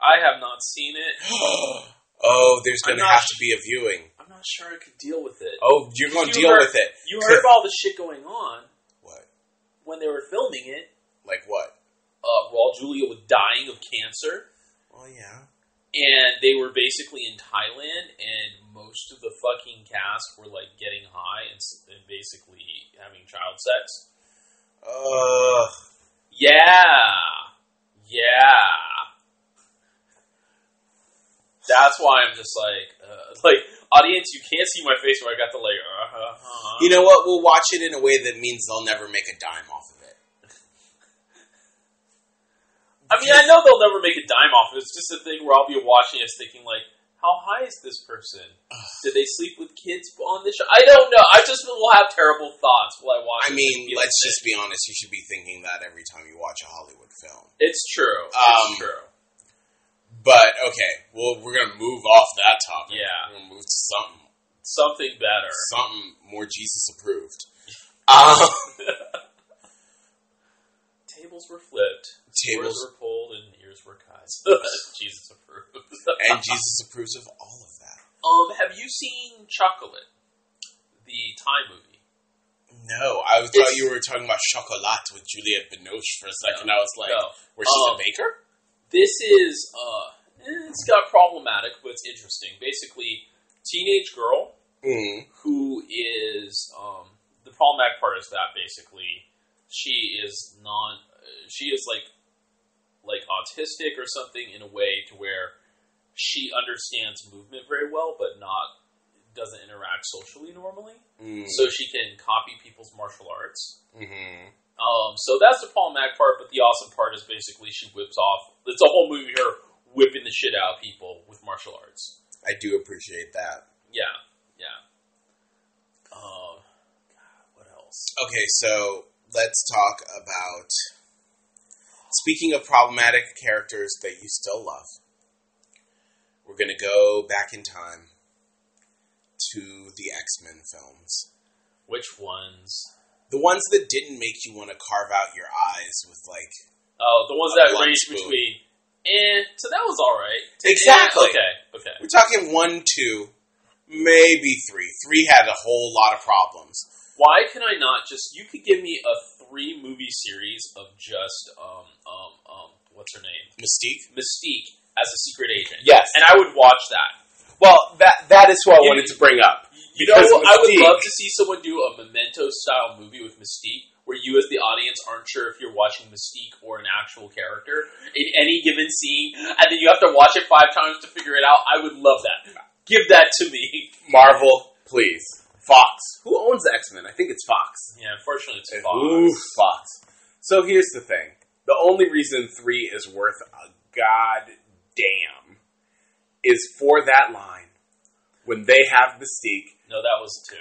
I have not seen it. <gasps> oh, there's going to have to be a viewing. I'm not sure I could deal with it. Oh, you're going to You deal heard- with it. You heard <laughs> all the shit going on What? when they were filming it. Like what? Uh, Raul Julia was dying of cancer, Oh yeah. and they were basically in Thailand, and most of the fucking cast were like getting high and, and basically having child sex. Ugh. Yeah, yeah. That's why I'm just like, uh, <laughs> like audience, you can't see my face where I got the like, uh, You know what? We'll watch it in a way that means they'll never make a dime off of it. I mean, I know they'll never make a dime off of it. It's just a thing where I'll be watching it thinking like, how high is this person? <sighs> Did they sleep with kids on this show? I don't know. I just will have terrible thoughts while I watch. I mean, let's just be honest. You should be thinking that every time you watch a Hollywood film. It's true. Um, it's true. But okay, well, we're gonna move off that topic. Yeah. we're gonna move to something, Something better. something more Jesus approved. Um, <laughs> Tables were flipped. Tables- were pulled and ears were cut. <laughs> Jesus approved. and Jesus approves of all of that. um, have you seen Chocolate, the Thai movie? No, I thought It's- you were talking about Chocolat with Juliette Binoche for a second. I was like, No. where she's Um, a baker? This is uh, eh, it's got problematic, but it's interesting. Basically, teenage girl Mm. who is um, the problematic part is that basically she is non she is like like autistic or something in a way to where she understands movement very well but not doesn't interact socially normally Mm. so she can copy people's martial arts hmm um, so that's the problematic part but the awesome part is basically she whips off it's a whole movie her whipping the shit out of people with martial arts I do appreciate that. yeah yeah uh, God, what else Okay, so let's talk about. Speaking of problematic characters that you still love, we're going to go back in time to the X Men films. Which ones? The ones that didn't make you want to carve out your eyes with, like. Oh, the ones that range spoon. between. And so that was all right. Exactly. Okay. Okay. We're talking one, two, maybe three. Three had a whole lot of problems. Why can I not just? You could give me a three movie series of just um um um what's her name Mystique? Mystique as a secret agent. Yes. and I would watch that. Well, that that is what I wanted to bring up. You know? I would love to see someone do a Memento style movie with Mystique, where you as the audience aren't sure if you're watching Mystique or an actual character in any given scene, and then you have to watch it five times to figure it out. I would love that. Give that to me. Marvel, please. Fox. Who owns the X Men? I think it's Fox. Yeah, unfortunately, it's Fox. Ooh, Fox. Fox. So here's the thing. The only reason three is worth a goddamn is for that line when they have Mystique. No, that was two.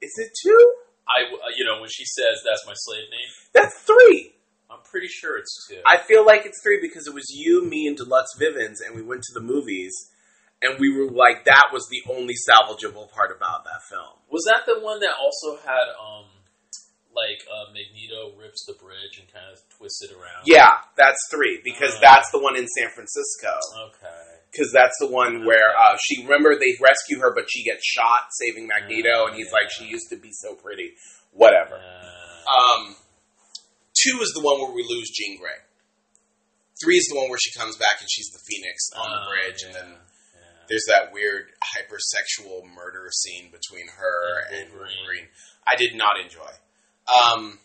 Is it two? I, uh, you know, when she says that's my slave name, That's three. I'm pretty sure it's two. I feel like it's three because it was you, me, and Deluxe Vivens, and we went to the movies, and we were like, that was the only salvageable part about that film. was that the one that also had, um, like uh, Magneto rips the bridge and kind of twists it around? Yeah, that's three because Oh. that's the one in San Francisco. Okay. Because that's the one where uh, she remember they rescue her, but she gets shot saving Magneto, and he's like, "She used to be so pretty." Whatever. Um, two is the one where we lose Jean Grey. Three is the one where she comes back and she's the Phoenix on the oh, bridge, and then there's that weird hypersexual murder scene between her And. Wolverine. I did not enjoy. Um,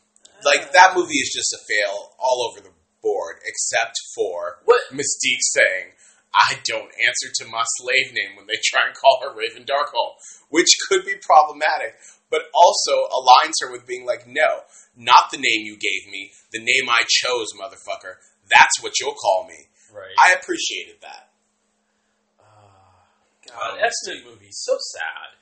like that movie is just a fail all over the board, except for What? Mystique saying, "I don't answer to my slave name" when they try and call her Raven Darkholme, which could be problematic, but also aligns her with being like, "No, not the name you gave me, the name I chose, motherfucker. That's what you'll call me." Right. I appreciated that. Ah, God, Um, movies so sad.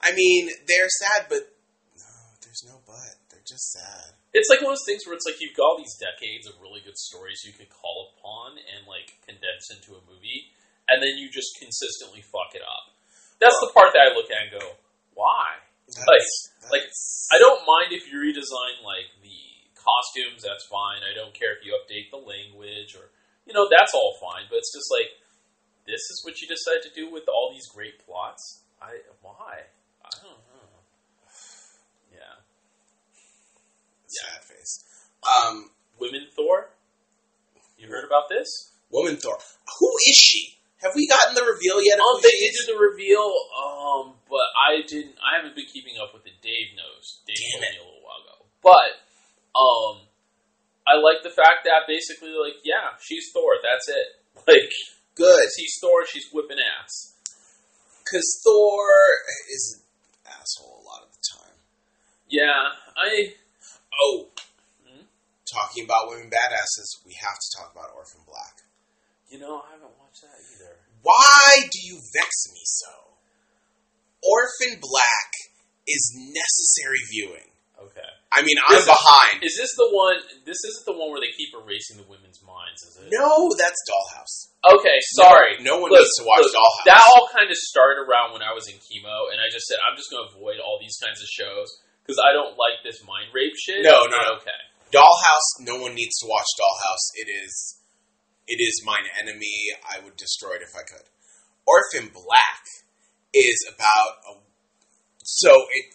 I mean, they're sad, but no, there's no but. They're just sad. It's like one of those things where it's like you've got all these decades of really good stories you could call upon and like condense into a movie, and then you just consistently fuck it up. That's the part that I look at and go, why? Like, like I don't mind if you redesign like the costumes. That's fine. I don't care if you update the language or you know that's all fine. But it's just like this is what you decide to do with all these great plots. I why? I don't know. Yeah, sad face. Um, women Thor. You heard about this? woman Thor. Who is she? Have we gotten the reveal yet? Um, they did the reveal, um, but I didn't. I haven't been keeping up with it. Dave knows. Dave Damn told it. me a little while ago. But, um, I like the fact that basically, like, yeah, she's Thor. That's it. <laughs> Like, Good, she's Thor. She's whipping ass. because Thor is an asshole a lot of the time. Yeah, I. Oh, Hmm? talking about women badasses, we have to talk about Orphan Black. You know, I haven't watched that either. Why do you vex me so? Orphan Black is necessary viewing. Okay. I mean, I'm Is behind. Is this the one? This isn't the one where they keep erasing the women's minds, is it? No, that's Dollhouse. Okay, sorry. No, no one Look, needs to watch look, Dollhouse. That all kind of started around when I was in chemo, and I just said I'm just going to avoid all these kinds of shows because I don't like this mind rape shit. No, no, no. Okay. Dollhouse. No one needs to watch Dollhouse. It is, it is mine enemy. I would destroy it if I could. Orphan Black is about a. So it,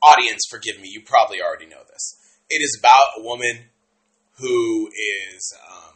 audience, forgive me. You probably already know this. It is about a woman who is um,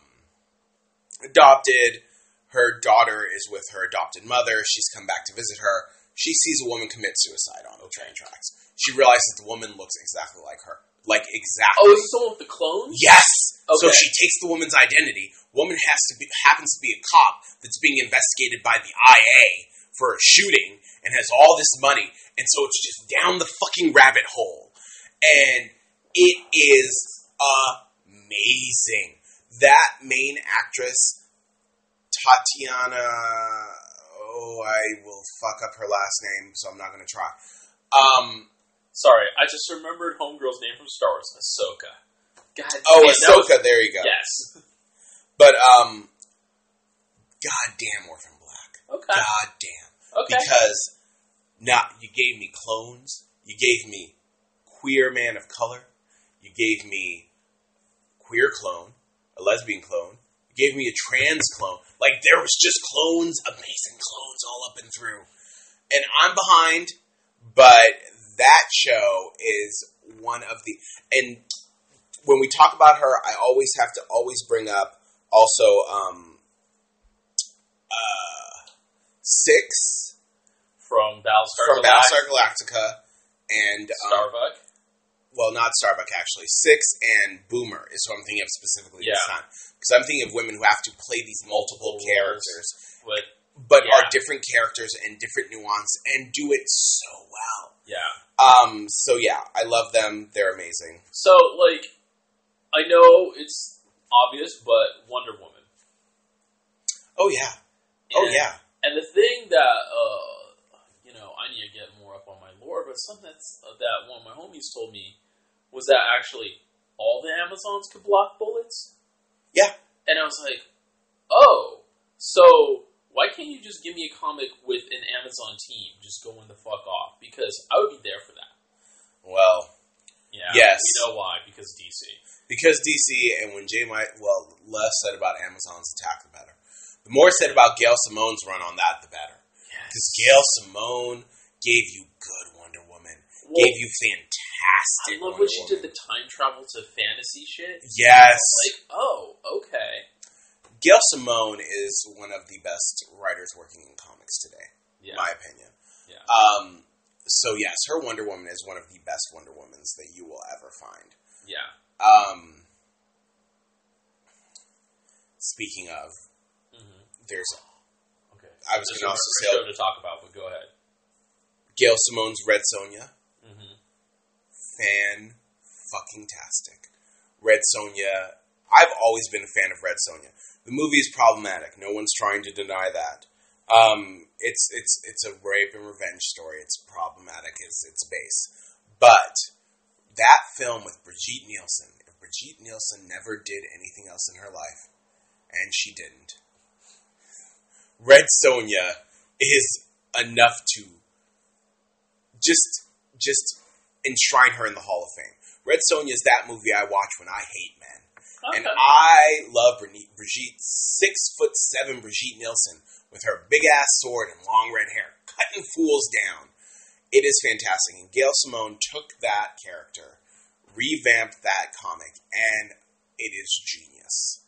adopted. Her daughter is with her adopted mother. She's come back to visit her. She sees a woman commit suicide on the train tracks. She realizes that the woman looks exactly like her. Like exactly. Oh, is this the one with the clones? Yes. Okay. So she takes the woman's identity. Woman has to be happens to be a cop that's being investigated by the IA for a shooting and has all this money, and so it's just down the fucking rabbit hole, and it is amazing. That main actress, Tatiana. Oh, I will fuck up her last name, so I'm not going to try. Um, Sorry, I just remembered Homegirl's name from Star Wars, Ahsoka. God oh, damn, that was- Ahsoka. there you go. Yes. But um, goddamn Orphan Black. Okay. Goddamn. Okay. Because not you gave me clones. You gave me queer man of color. You gave me queer clone, a lesbian clone. You gave me a trans clone. Like there was just clones, amazing clones all up and through. And I'm behind, but that show is one of the and when we talk about her, I always have to always bring up also um uh six From Battlestar from Galactica. Battlestar Galactica and um, Starbuck. well not Starbuck actually six and Boomer is who I'm thinking of specifically this time because I'm thinking of women who have to play these multiple characters But but Yeah. are different characters and different nuance and do it so well. Yeah. Um, so yeah, I love them. They're amazing. So, like, I know it's obvious, but Wonder Woman. Oh yeah. Oh yeah. And the thing that, uh, you know, I need to get more up on my lore, but something that's, uh, that one of my homies told me was that actually all the Amazons could block bullets. Yeah. And I was like, oh, so why can't you just give me a comic with an Amazon team just going the fuck off? Because I would be there for that. Well, Yeah. Yes. We know why, because DC. because DC and when Jay might well less said about Amazon's attack, the better. The more said about Gail Simone's run on that, the better. Because Gail Simone gave you good Wonder Woman, Well, gave you fantastic. I love Wonder when she Woman. did the time travel to fantasy shit. Yes, Like, oh, okay. Gail Simone is one of the best writers working in comics today, Yeah. in my opinion. Yeah. Um, so yes, her Wonder Woman is one of the best Wonder Womans that you will ever find. yeah. Um, speaking of, hmm there's Okay. I was gonna a- also a say- show to talk about, but go ahead. Gail Simone's Red Sonja. hmm fan fucking tastic. Red Sonja. I've always been a fan of Red Sonja. The movie is problematic. No one's trying to deny that. Um, it's it's it's a rape and revenge story. It's problematic. It's its base, but that film with Brigitte Nielsen. If Brigitte Nielsen never did anything else in her life, and she didn't, Red Sonja is enough to just just enshrine her in the Hall of Fame. Red Sonja is that movie I watch when I hate men. And I love Brigitte, Brigitte, six foot seven Brigitte Nielsen with her big ass sword and long red hair, cutting fools down. It is fantastic. And Gail Simone took that character, revamped that comic, and it is genius.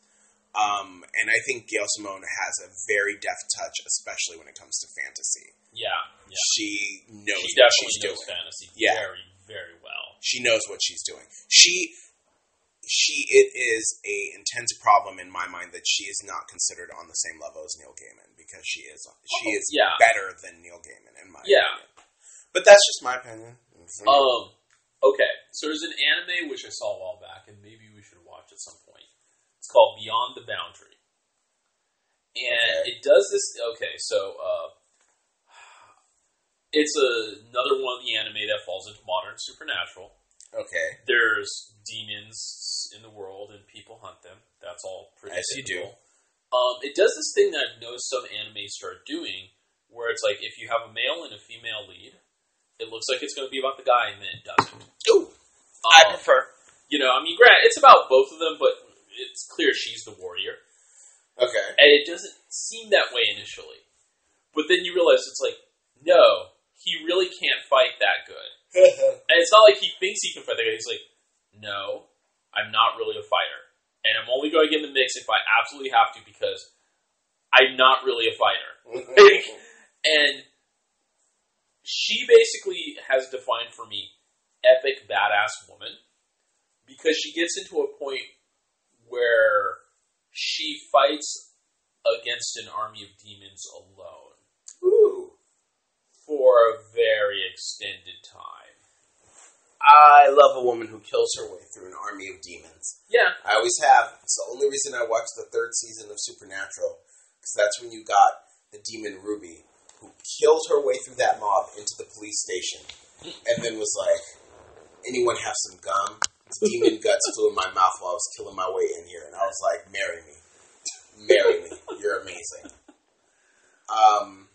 Um, and I think Gail Simone has a very deft touch, especially when it comes to fantasy. yeah. Yeah. She knows She what definitely she's knows doing. fantasy Yeah. very, very well. She knows what she's doing. She she it is a intense problem in my mind that she is not considered on the same level as Neil Gaiman because she is she Oh, is yeah. better than Neil Gaiman in my Yeah. opinion. But that's just my opinion. Um. Okay. So there's an anime which I saw a while back, and maybe we should watch at some point. It's called Beyond the Boundary, and Okay. it does this. Okay, so uh, it's a, another one of the anime that falls into modern supernatural. okay. There's demons in the world, and people hunt them. That's all pretty. As you do. Um, it does this thing that I've noticed some anime start doing, where it's like if you have a male and a female lead, it looks like it's going to be about the guy, and then it doesn't. Ooh, I Um, prefer. you know, I mean, grant it's about both of them, but it's clear she's the warrior, Okay. and it doesn't seem that way initially. But then you realize it's like, no, he really can't fight that good, <laughs> and it's not like he thinks he can fight that good. He's like, no, I'm not really a fighter, and I'm only going to get in the mix if I absolutely have to because I'm not really a fighter. <laughs> And she basically has defined for me epic badass woman because she gets into a point where she fights against an army of demons alone Ooh. for a very extended time. I love a woman who kills her way through an army of demons. Yeah, I always have. It's the only reason I watched the third season of Supernatural because that's when you got the demon Ruby, who killed her way through that mob into the police station, and then was like, "Anyone have some gum?" Demon guts flew in my mouth while I was killing my way in here, and I was like, "Marry me, marry me. You're amazing." Um.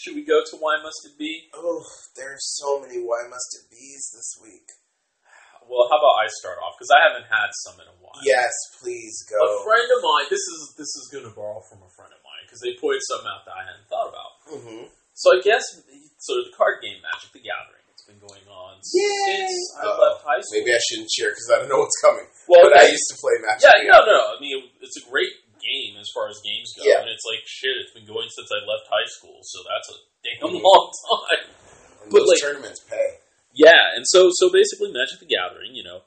Should we go to Why Must It Be? Oh, there's so many why must it be's this week. Well, how about I start off because I haven't had some in a while. Yes, please go. A friend of mine. This is this is going to borrow from a friend of mine because they pointed something out that I hadn't thought about. Mm-hmm. So I guess so. The card game Magic the Gathering. It's been going on Yay! since I Uh-oh. left high school. Maybe I shouldn't cheer because I don't know what's coming. well, but I used to play Magic. yeah, no, no. I mean, it's a great game as far as games go, Yeah. and it's like shit. It's been going since I left high school, so that's a damn Mhm. long time. And but, those like- tournaments pay. Yeah, and so so basically, Magic the Gathering. You know,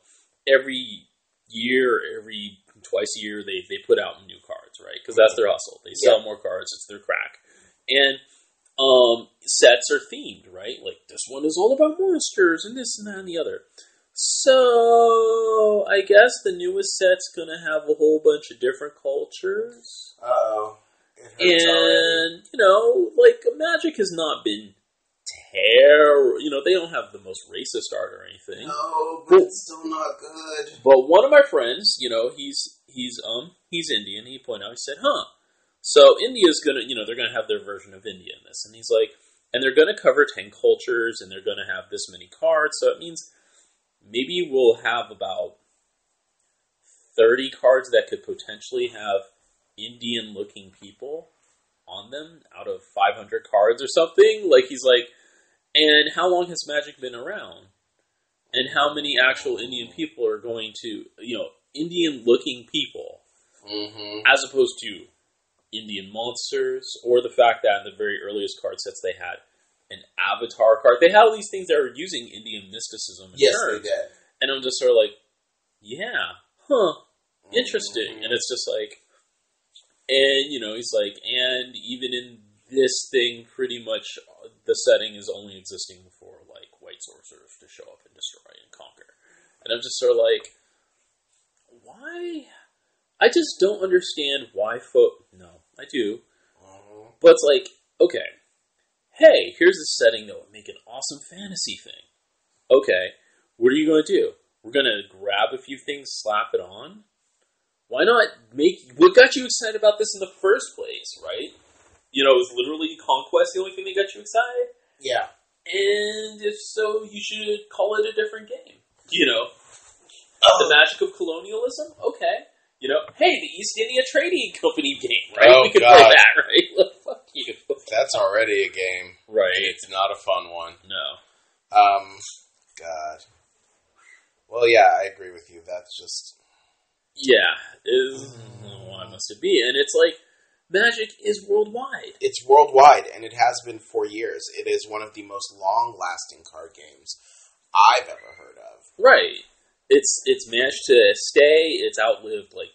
every year, every twice a year they they put out new cards, right? Because that's their hustle. They sell more cards. It's their crack, and um, sets are themed, right? Like this one is all about monsters and this and that and the other. So I guess the newest set's gonna have a whole bunch of different cultures. Uh oh. And you know, like Magic has not been terrible. You know, they don't have the most racist art or anything. No, but it's still not good. But one of my friends, you know, he's he's um he's Indian. He pointed out, he said, "Huh." So India's gonna, you know, they're gonna have their version of India in this, and he's like, and they're gonna cover ten cultures, and they're gonna have this many cards. So it means maybe we'll have about thirty cards that could potentially have Indian-looking people on them out of 500 cards or something. Like he's like, and how long has Magic been around? And how many actual Indian people are going to, you know, Indian-looking people, Mm-hmm. as opposed to Indian monsters, or the fact that in the very earliest card sets they had an avatar card. They had all these things that were using Indian mysticism. And Yes, terms. they did. And I'm just sort of like, yeah, huh, interesting. And it's just like, and you know, he's like, and even in this thing, pretty much the setting is only existing for like white sorcerers to show up and destroy and conquer. And I'm just sort of like, why? I just don't understand why folk. No, I do. Mhm. But it's like, okay, hey, here's a setting that would make an awesome fantasy thing. Okay, what are you going to do? We're going to grab a few things, slap it on? Why not make. What got you excited about this in the first place, right? You know, it was literally Conquest the only thing that got you excited? Yeah. And if so, you should call it a different game. You know, Oh. the magic of colonialism? Okay. You know, hey, the East India Trading Company game, right? Oh, we could God. play that, <laughs> right? You. <laughs> That's already a game. Right. And it's not a fun one. No. Um, God. Well, yeah, I agree with you. That's just. Yeah, is why must it be? And it's like magic is worldwide. It's worldwide, and it has been for years. It is one of the most long-lasting card games I've ever heard of. Right. It's it's managed to stay. It's outlived like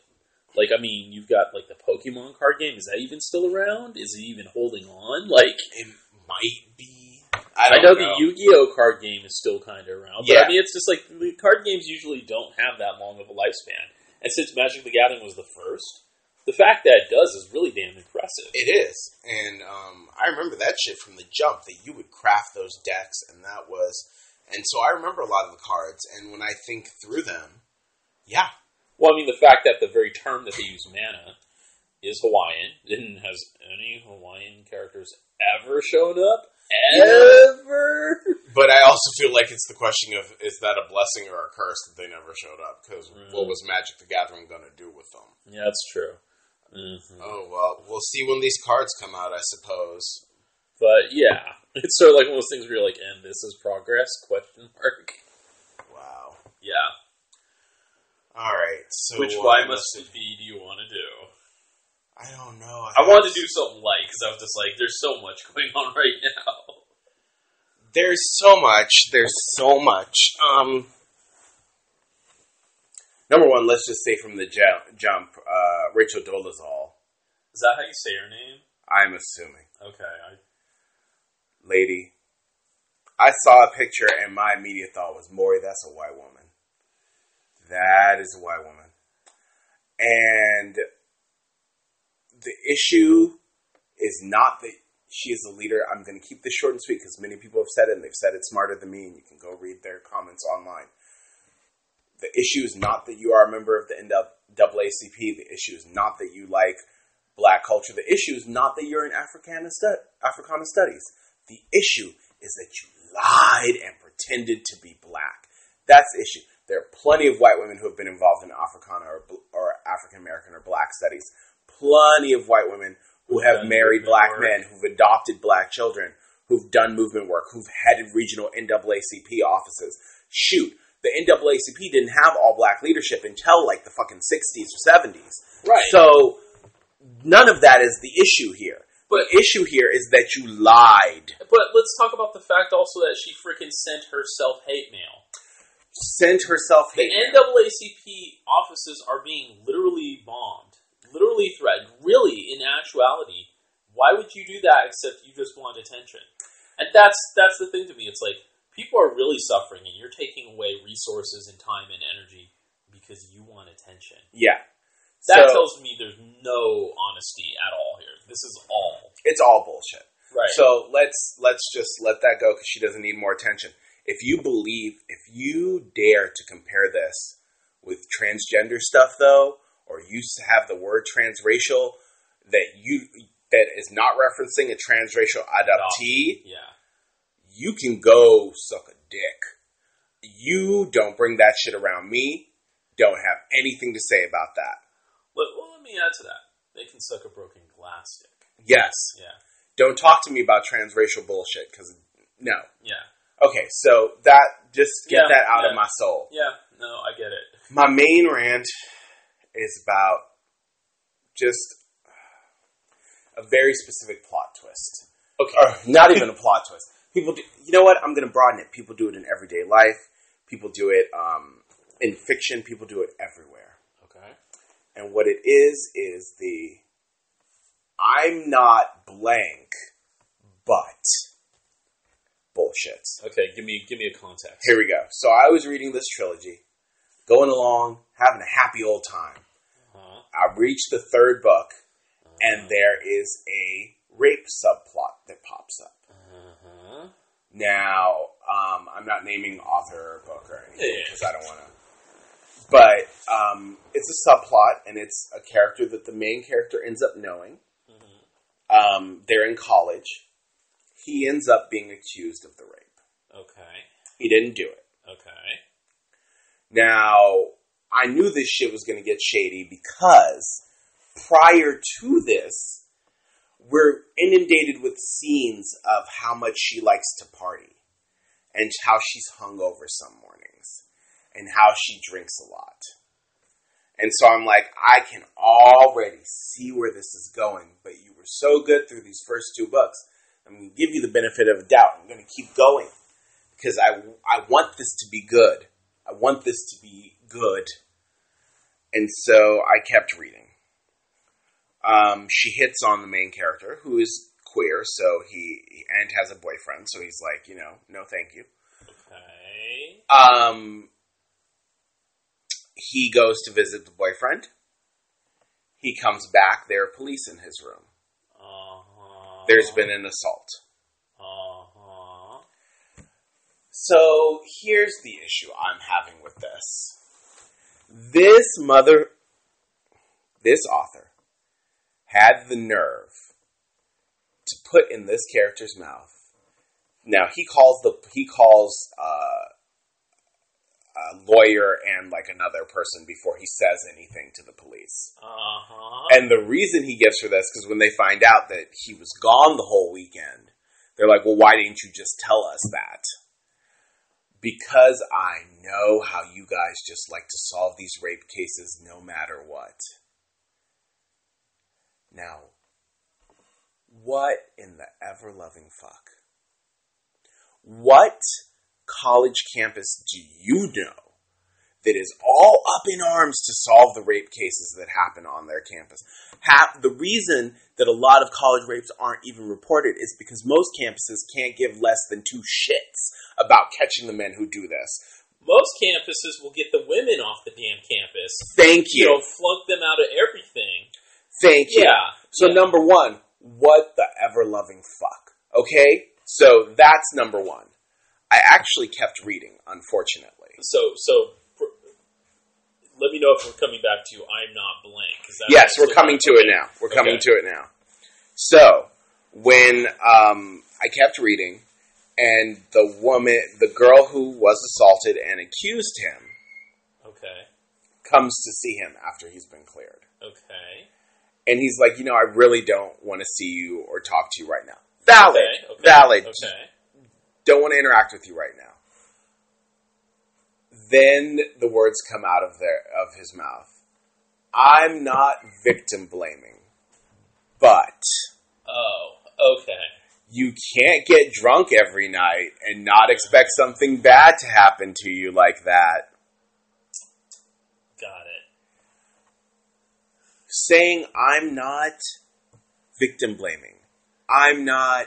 like I mean you've got like the Pokemon card game. Is that even still around? Is it even holding on? Like It might be. I, I, don't know, the Yu-Gi-Oh card game is still kind of around, but Yeah. I mean it's just like the card games usually don't have that long of a lifespan. And since Magic the Gathering was the first, the fact that it does is really damn impressive. It is, and um, I remember that shit from the jump that you would craft those decks, and that was, and so I remember a lot of the cards. And when I think through them, yeah, Well, I mean, the fact that the very term that they use, mana, is Hawaiian, and has any Hawaiian characters ever shown up? Ever? but I also feel like it's the question of is that a blessing or a curse that they never showed up? Because what was Magic the Gathering going to do with them? Yeah, that's true. hmm Oh well, we'll see when these cards come out, I suppose. But yeah, <laughs> it's sort of like one of those things where you're like, "And this is progress?" Question mark. Wow. Yeah. All right. So Which uh, why must it be? Do you want to do? I don't know. I wanted to do something light because I was just like, "There's so much going on <laughs> right now." There's so much. There's so much. Um, number one, let's just say from the ju- jump, uh, Rachel Dolezal. Is that how you say her name? I'm assuming, Okay. I, lady. I saw a picture and my immediate thought was, Maury, that's a white woman. That is a white woman. And the issue is not that she is a leader. I'm going to keep this short and sweet because many people have said it and they've said it smarter than me, and you can go read their comments online. The issue is not that you are a member of the NAACP. The issue is not that you like black culture. The issue is not that you're in Africana, stu- Africana studies. The issue is that you lied and pretended to be black. That's the issue. There are plenty of white women who have been involved in Africana or, or African American or black studies. Plenty of white women who have married black work. men, who've adopted black children, who've done movement work, who've headed regional NAACP offices. Shoot, the NAACP didn't have all black leadership until like the fucking 60s or 70s. right. So none of that is the issue here. But- the issue here is that you lied. but let's talk about the fact also that she freaking sent herself hate mail. Sent herself The hate. mail. NAACP offices are being literally literally bombed, literally threatened. Really, in actuality, why would you do that except you just want attention? And that's that's the thing to me. It's like people are really suffering, and you're taking away resources and time and energy because you want attention. Yeah. That So- tells me there's no honesty at all here. This is all It's all bullshit. right. So let's let's just let that go because she doesn't need more attention. If you believe, if you dare to compare this with transgender stuff, though, or you have the word transracial that you that is not referencing a transracial adoptee, yeah, you can go suck a dick. You don't bring that shit around me. Don't have anything to say about that. well, well, let me add to that. They can suck a broken glass stick. Yes. Yeah, Don't talk to me about transracial bullshit because no. yeah, Okay, so that just get Yeah, that out yeah. of my soul. yeah. No, I get it. My main rant is about just a very specific plot twist. Okay. Or not even a plot twist. People do, you know what? I'm going to broaden it. People do it in everyday life. People do it um, in fiction. People do it everywhere. Okay. And what it is is the I'm not blank, but bullshit. Okay. Give me give me a context. Here we go. So I was reading this trilogy, going along, having a happy old time. Uh-huh. I reached the third book, and there is a rape subplot that pops up. Uh-huh. Now, um, I'm not naming author or book or anything Yeah. because I don't want to. But um, it's a subplot, and it's a character that the main character ends up knowing. Um, they're in college. He ends up being accused of the rape. Okay. He didn't do it. Okay. Now, I knew this shit was going to get shady because prior to this, we're inundated with scenes of how much she likes to party and how she's hungover some mornings and how she drinks a lot. And so I'm like, I can already see where this is going, but you were so good through these first two books. I'm going to give you the benefit of doubt. I'm going to keep going because I, I want this to be good. I want this to be good. And so I kept reading. Um, she hits on the main character, who is queer, so he and has a boyfriend. So he's like, you know, no, thank you. Okay. Um, he goes to visit the boyfriend. He comes back. There are police in his room. There's been an assault. Uh-huh. So here's the issue I'm having with this. This mother, this author, had the nerve to put in this character's mouth. Now he calls the he calls uh, a lawyer and like another person before he says anything to the police. Uh-huh. And the reason he gives her this because when they find out that he was gone the whole weekend, they're like, "Well, why didn't you just tell us that?" Because I know how you guys just like to solve these rape cases no matter what. Now, what in the ever loving fuck? What college campus do you know that is all up in arms to solve the rape cases that happen on their campus. Ha- the reason that a lot of college rapes aren't even reported is because most campuses can't give less than two shits about catching the men who do this. Most campuses will get the women off the damn campus. Thank You you. know, flunk them out of everything. Thank you. Yeah. So yeah. number one, what the ever loving fuck? Okay? So that's number one. I actually kept reading, unfortunately. So, so pr- let me know if we're coming back to I'm not blank. Yes, we're coming to it now. We're coming Okay. to it now. So, when um, I kept reading, and the woman, the girl who was assaulted and accused him, Okay. comes to see him after he's been cleared. Okay. And he's like, you know, I really don't want to see you or talk to you right now. Valid. Okay. okay. Valid. Okay. Don't want to interact with you right now. Then the words come out of their of his mouth. I'm not victim blaming, but Oh. Okay. you can't get drunk every night and not expect something bad to happen to you like that. Got it. saying I'm not victim blaming. I'm not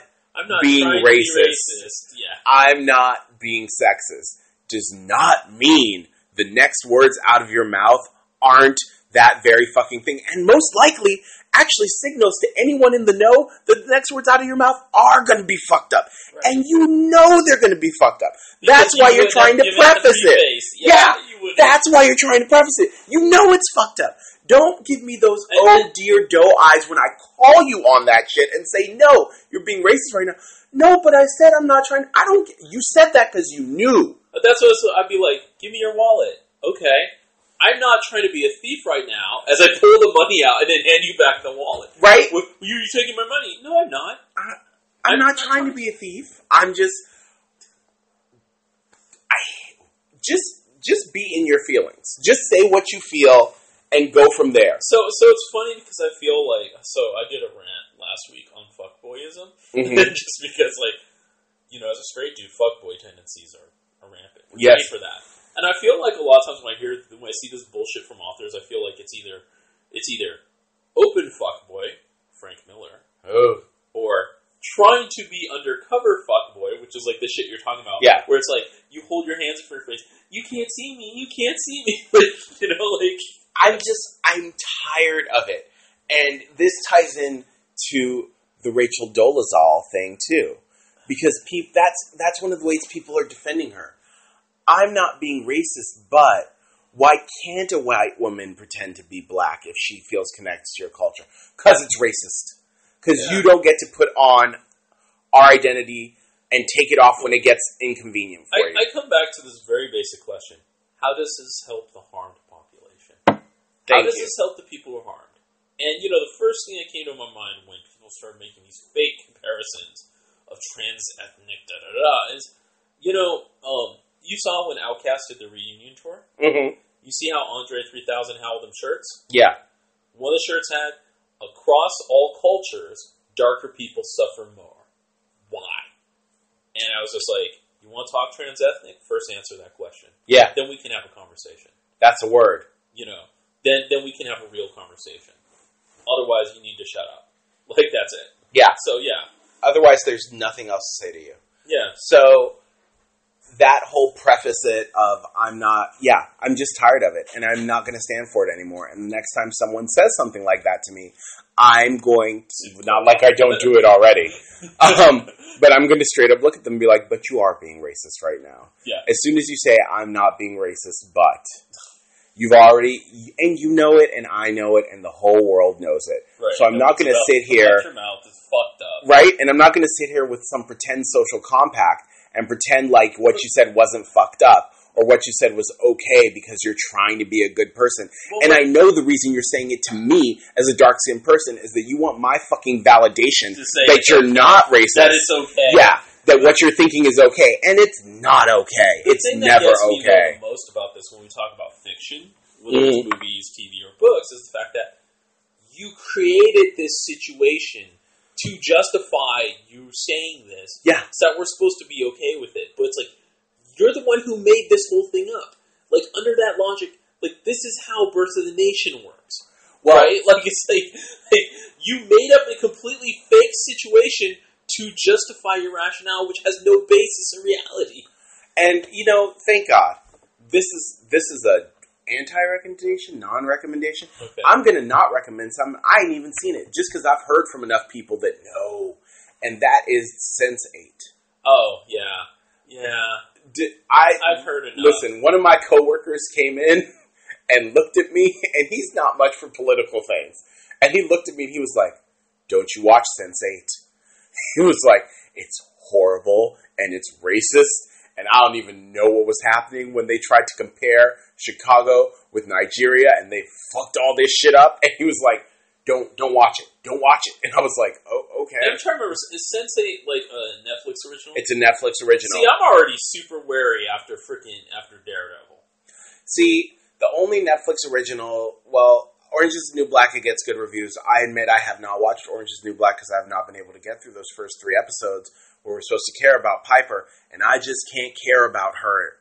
I'm not being to be racist. racist. Yeah. I'm not being sexist does not mean the next words out of your mouth aren't that very fucking thing. And most likely actually signals to anyone in the know that the next words out of your mouth are going to be fucked up. Right. And you know they're going to be fucked up. That's Because you why you're trying to given it the preface it. Yeah, would. That's why you're trying to preface it. You know it's fucked up. Don't give me those And oh then- dear doe eyes when I call you on that shit and say no, you're being racist right now. No, but I said I'm not trying. I don't. You said that because you knew. That's what so I'd be like. Give me your wallet. Okay. I'm not trying to be a thief right now. As I pull the money out and then hand you back the wallet. Right? You're taking my money? No, I'm not. I'm I'm not not trying to be a thief. I'm just, I just just be in your feelings. Just say what you feel and go from there. So so it's funny because I feel like so I did a rant last week on fuckboyism <laughs> Mhm. just because like you know as a straight dude fuckboy tendencies are, are rampant. We're Yes. for that. And I feel like a lot of times when I hear when I see this bullshit from authors, I feel like it's either it's either open fuckboy Frank Miller Oh, or trying to be undercover fuckboy, which is like the shit you're talking about. Yeah. Where it's like you hold your hands in front of your face, you can't see me, you can't see me. <laughs> Like, you know, like I'm just I'm tired of it, and this ties in to the Rachel Dolezal thing too, because peop, that's that's one of the ways people are defending her. I'm not being racist, but why can't a white woman pretend to be black if she feels connected to your culture? Because it's racist. Because Yeah. you don't get to put on our identity and take it off when it gets inconvenient for you. I, I come back to this very basic question: How does this help the harmed population? How does you. this help the people who are harmed? And you know, the first thing that came to my mind when people started making these fake comparisons of trans ethnic da da da is, you know, um, you saw when Outkast did the reunion tour. hmm You see how Andre 3000 had all them shirts? Yeah. One of the shirts had, across all cultures, darker people suffer more. Why? And I was just like, you want to talk trans ethnic? First answer that question. Yeah. Then we can have a conversation. That's a word. You know, then then we can have a real conversation. Otherwise, you need to shut up. Like that's it. Yeah. So yeah, Otherwise, there's nothing else to say to you. yeah. So that whole preface it of I'm not, yeah, I'm just tired of it, and I'm not going to stand for it anymore. And the next time someone says something like that to me, I'm going to not like I don't do it already, <laughs> um, but I'm going to straight up look at them and be like, "But you are being racist right now." Yeah. As soon as you say I'm not being racist, but you've already and you know it, and I know it, and the whole world knows it. Right. So I'm And not going to sit here Your mouth is fucked up. right? And I'm not going to sit here with some pretend social compact and pretend like what you said wasn't fucked up or what you said was okay because you're trying to be a good person. Well, and I know the reason you're saying it to me as a dark skinned person is that you want my fucking validation that you're okay. not racist. That it's okay. Yeah, that what you're thinking is okay. And it's not okay. The it's never okay. the most about this when we talk about fiction, whether it's Mhm. movies, TV, or books, is the fact that you created this situation to justify you saying this. Yeah. So that we're supposed to be okay with it. But it's like, you're the one who made this whole thing up. Like, under that logic, like, this is how Birth of the Nation works. Well, right? <laughs> Like, it's like, like, you made up a completely fake situation to justify your rationale, which has no basis in reality. And you know, thank God, this is this is a anti-recommendation, non-recommendation. Okay. I'm gonna not recommend something I ain't even seen it, just because I've heard from enough people that know, and that is Sense Eight. Oh, yeah. Yeah. Did, I I've heard enough. listen. One of my coworkers came in and looked at me, <laughs> and he's not much for political things. And he looked at me and he was like, "Don't you watch Sense8? <laughs> He was like, "It's horrible and it's racist." And I don't even know what was happening when they tried to compare Chicago with Nigeria, and they fucked all this shit up. And he was like, "Don't, don't watch it. Don't watch it." <laughs> And I was like, "Oh, okay." I'm trying to remember, is Sense8 like a Netflix original? It's a Netflix original. See, I'm already super wary after freaking after Daredevil. See, the only Netflix original, well, Orange is the New Black, it gets good reviews. I admit I have not watched Orange is the New Black because I have not been able to get through those first three episodes where we're supposed to care about Piper, and I just can't care about her.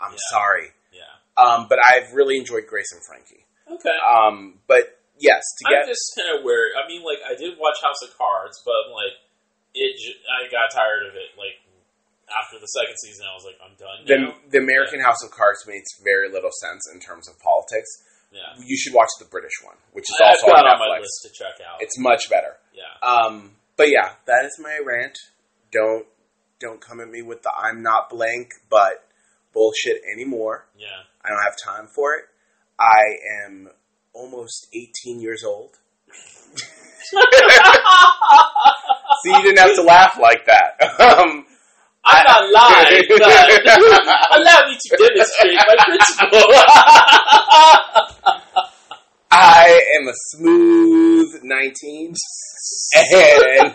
I'm Yeah. sorry. Yeah. Um, but I've really enjoyed Grace and Frankie. Okay. Um, but yes, to I'm just kind of wary. I mean, like I did watch House of Cards, but like it, j- I got tired of it. Like after the second season, I was like, I'm done the, now. the American House of Cards makes very little sense in terms of politics. Yeah, You should watch the British one, which is I've also on on my Netflix. list to check out. It's much better. yeah, Um, but yeah, that is my rant. Don't don't come at me with the I'm not blank, but bullshit anymore. yeah. I don't have time for it. I am almost 18 years old. <laughs> <laughs> See, you didn't have to laugh like that. <laughs> Um, I'm not <laughs> lying, but <laughs> allow me to demonstrate my principle. <laughs> I am a smooth 19, and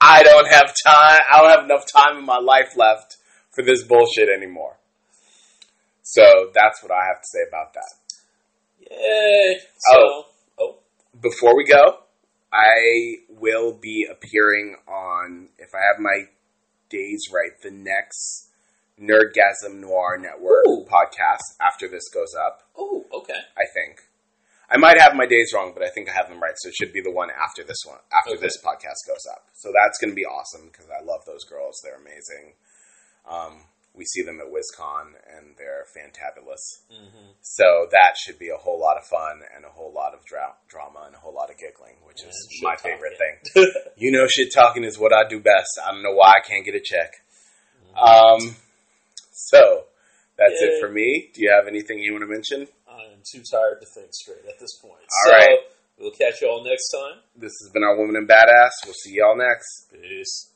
I don't have time. I don't have enough time in my life left for this bullshit anymore. So that's what I have to say about that. Yay! So, Oh. oh, Before we go, I will be appearing on, if I have my days right, the next Nerdgasm Noire Network Ooh. podcast after this goes up. oh, okay. I think. I might have my days wrong, but I think I have them right. So it should be the one after this one, after Okay. this podcast goes up. So that's going to be awesome because I love those girls. They're amazing. Um, we see them at WisCon and they're fantabulous. hmm So that should be a whole lot of fun and a whole lot of dra- drama and a whole lot of giggling, which is my favorite thing. <laughs> You know, shit talking is what I do best. I don't know why I can't get a check. Um, so that's Yay. it for me. Do you have anything you want to mention? I'm too tired to think straight at this point. All so, right. we'll catch you all next time. This has been our Woman in Badass. We'll see y'all next. Peace.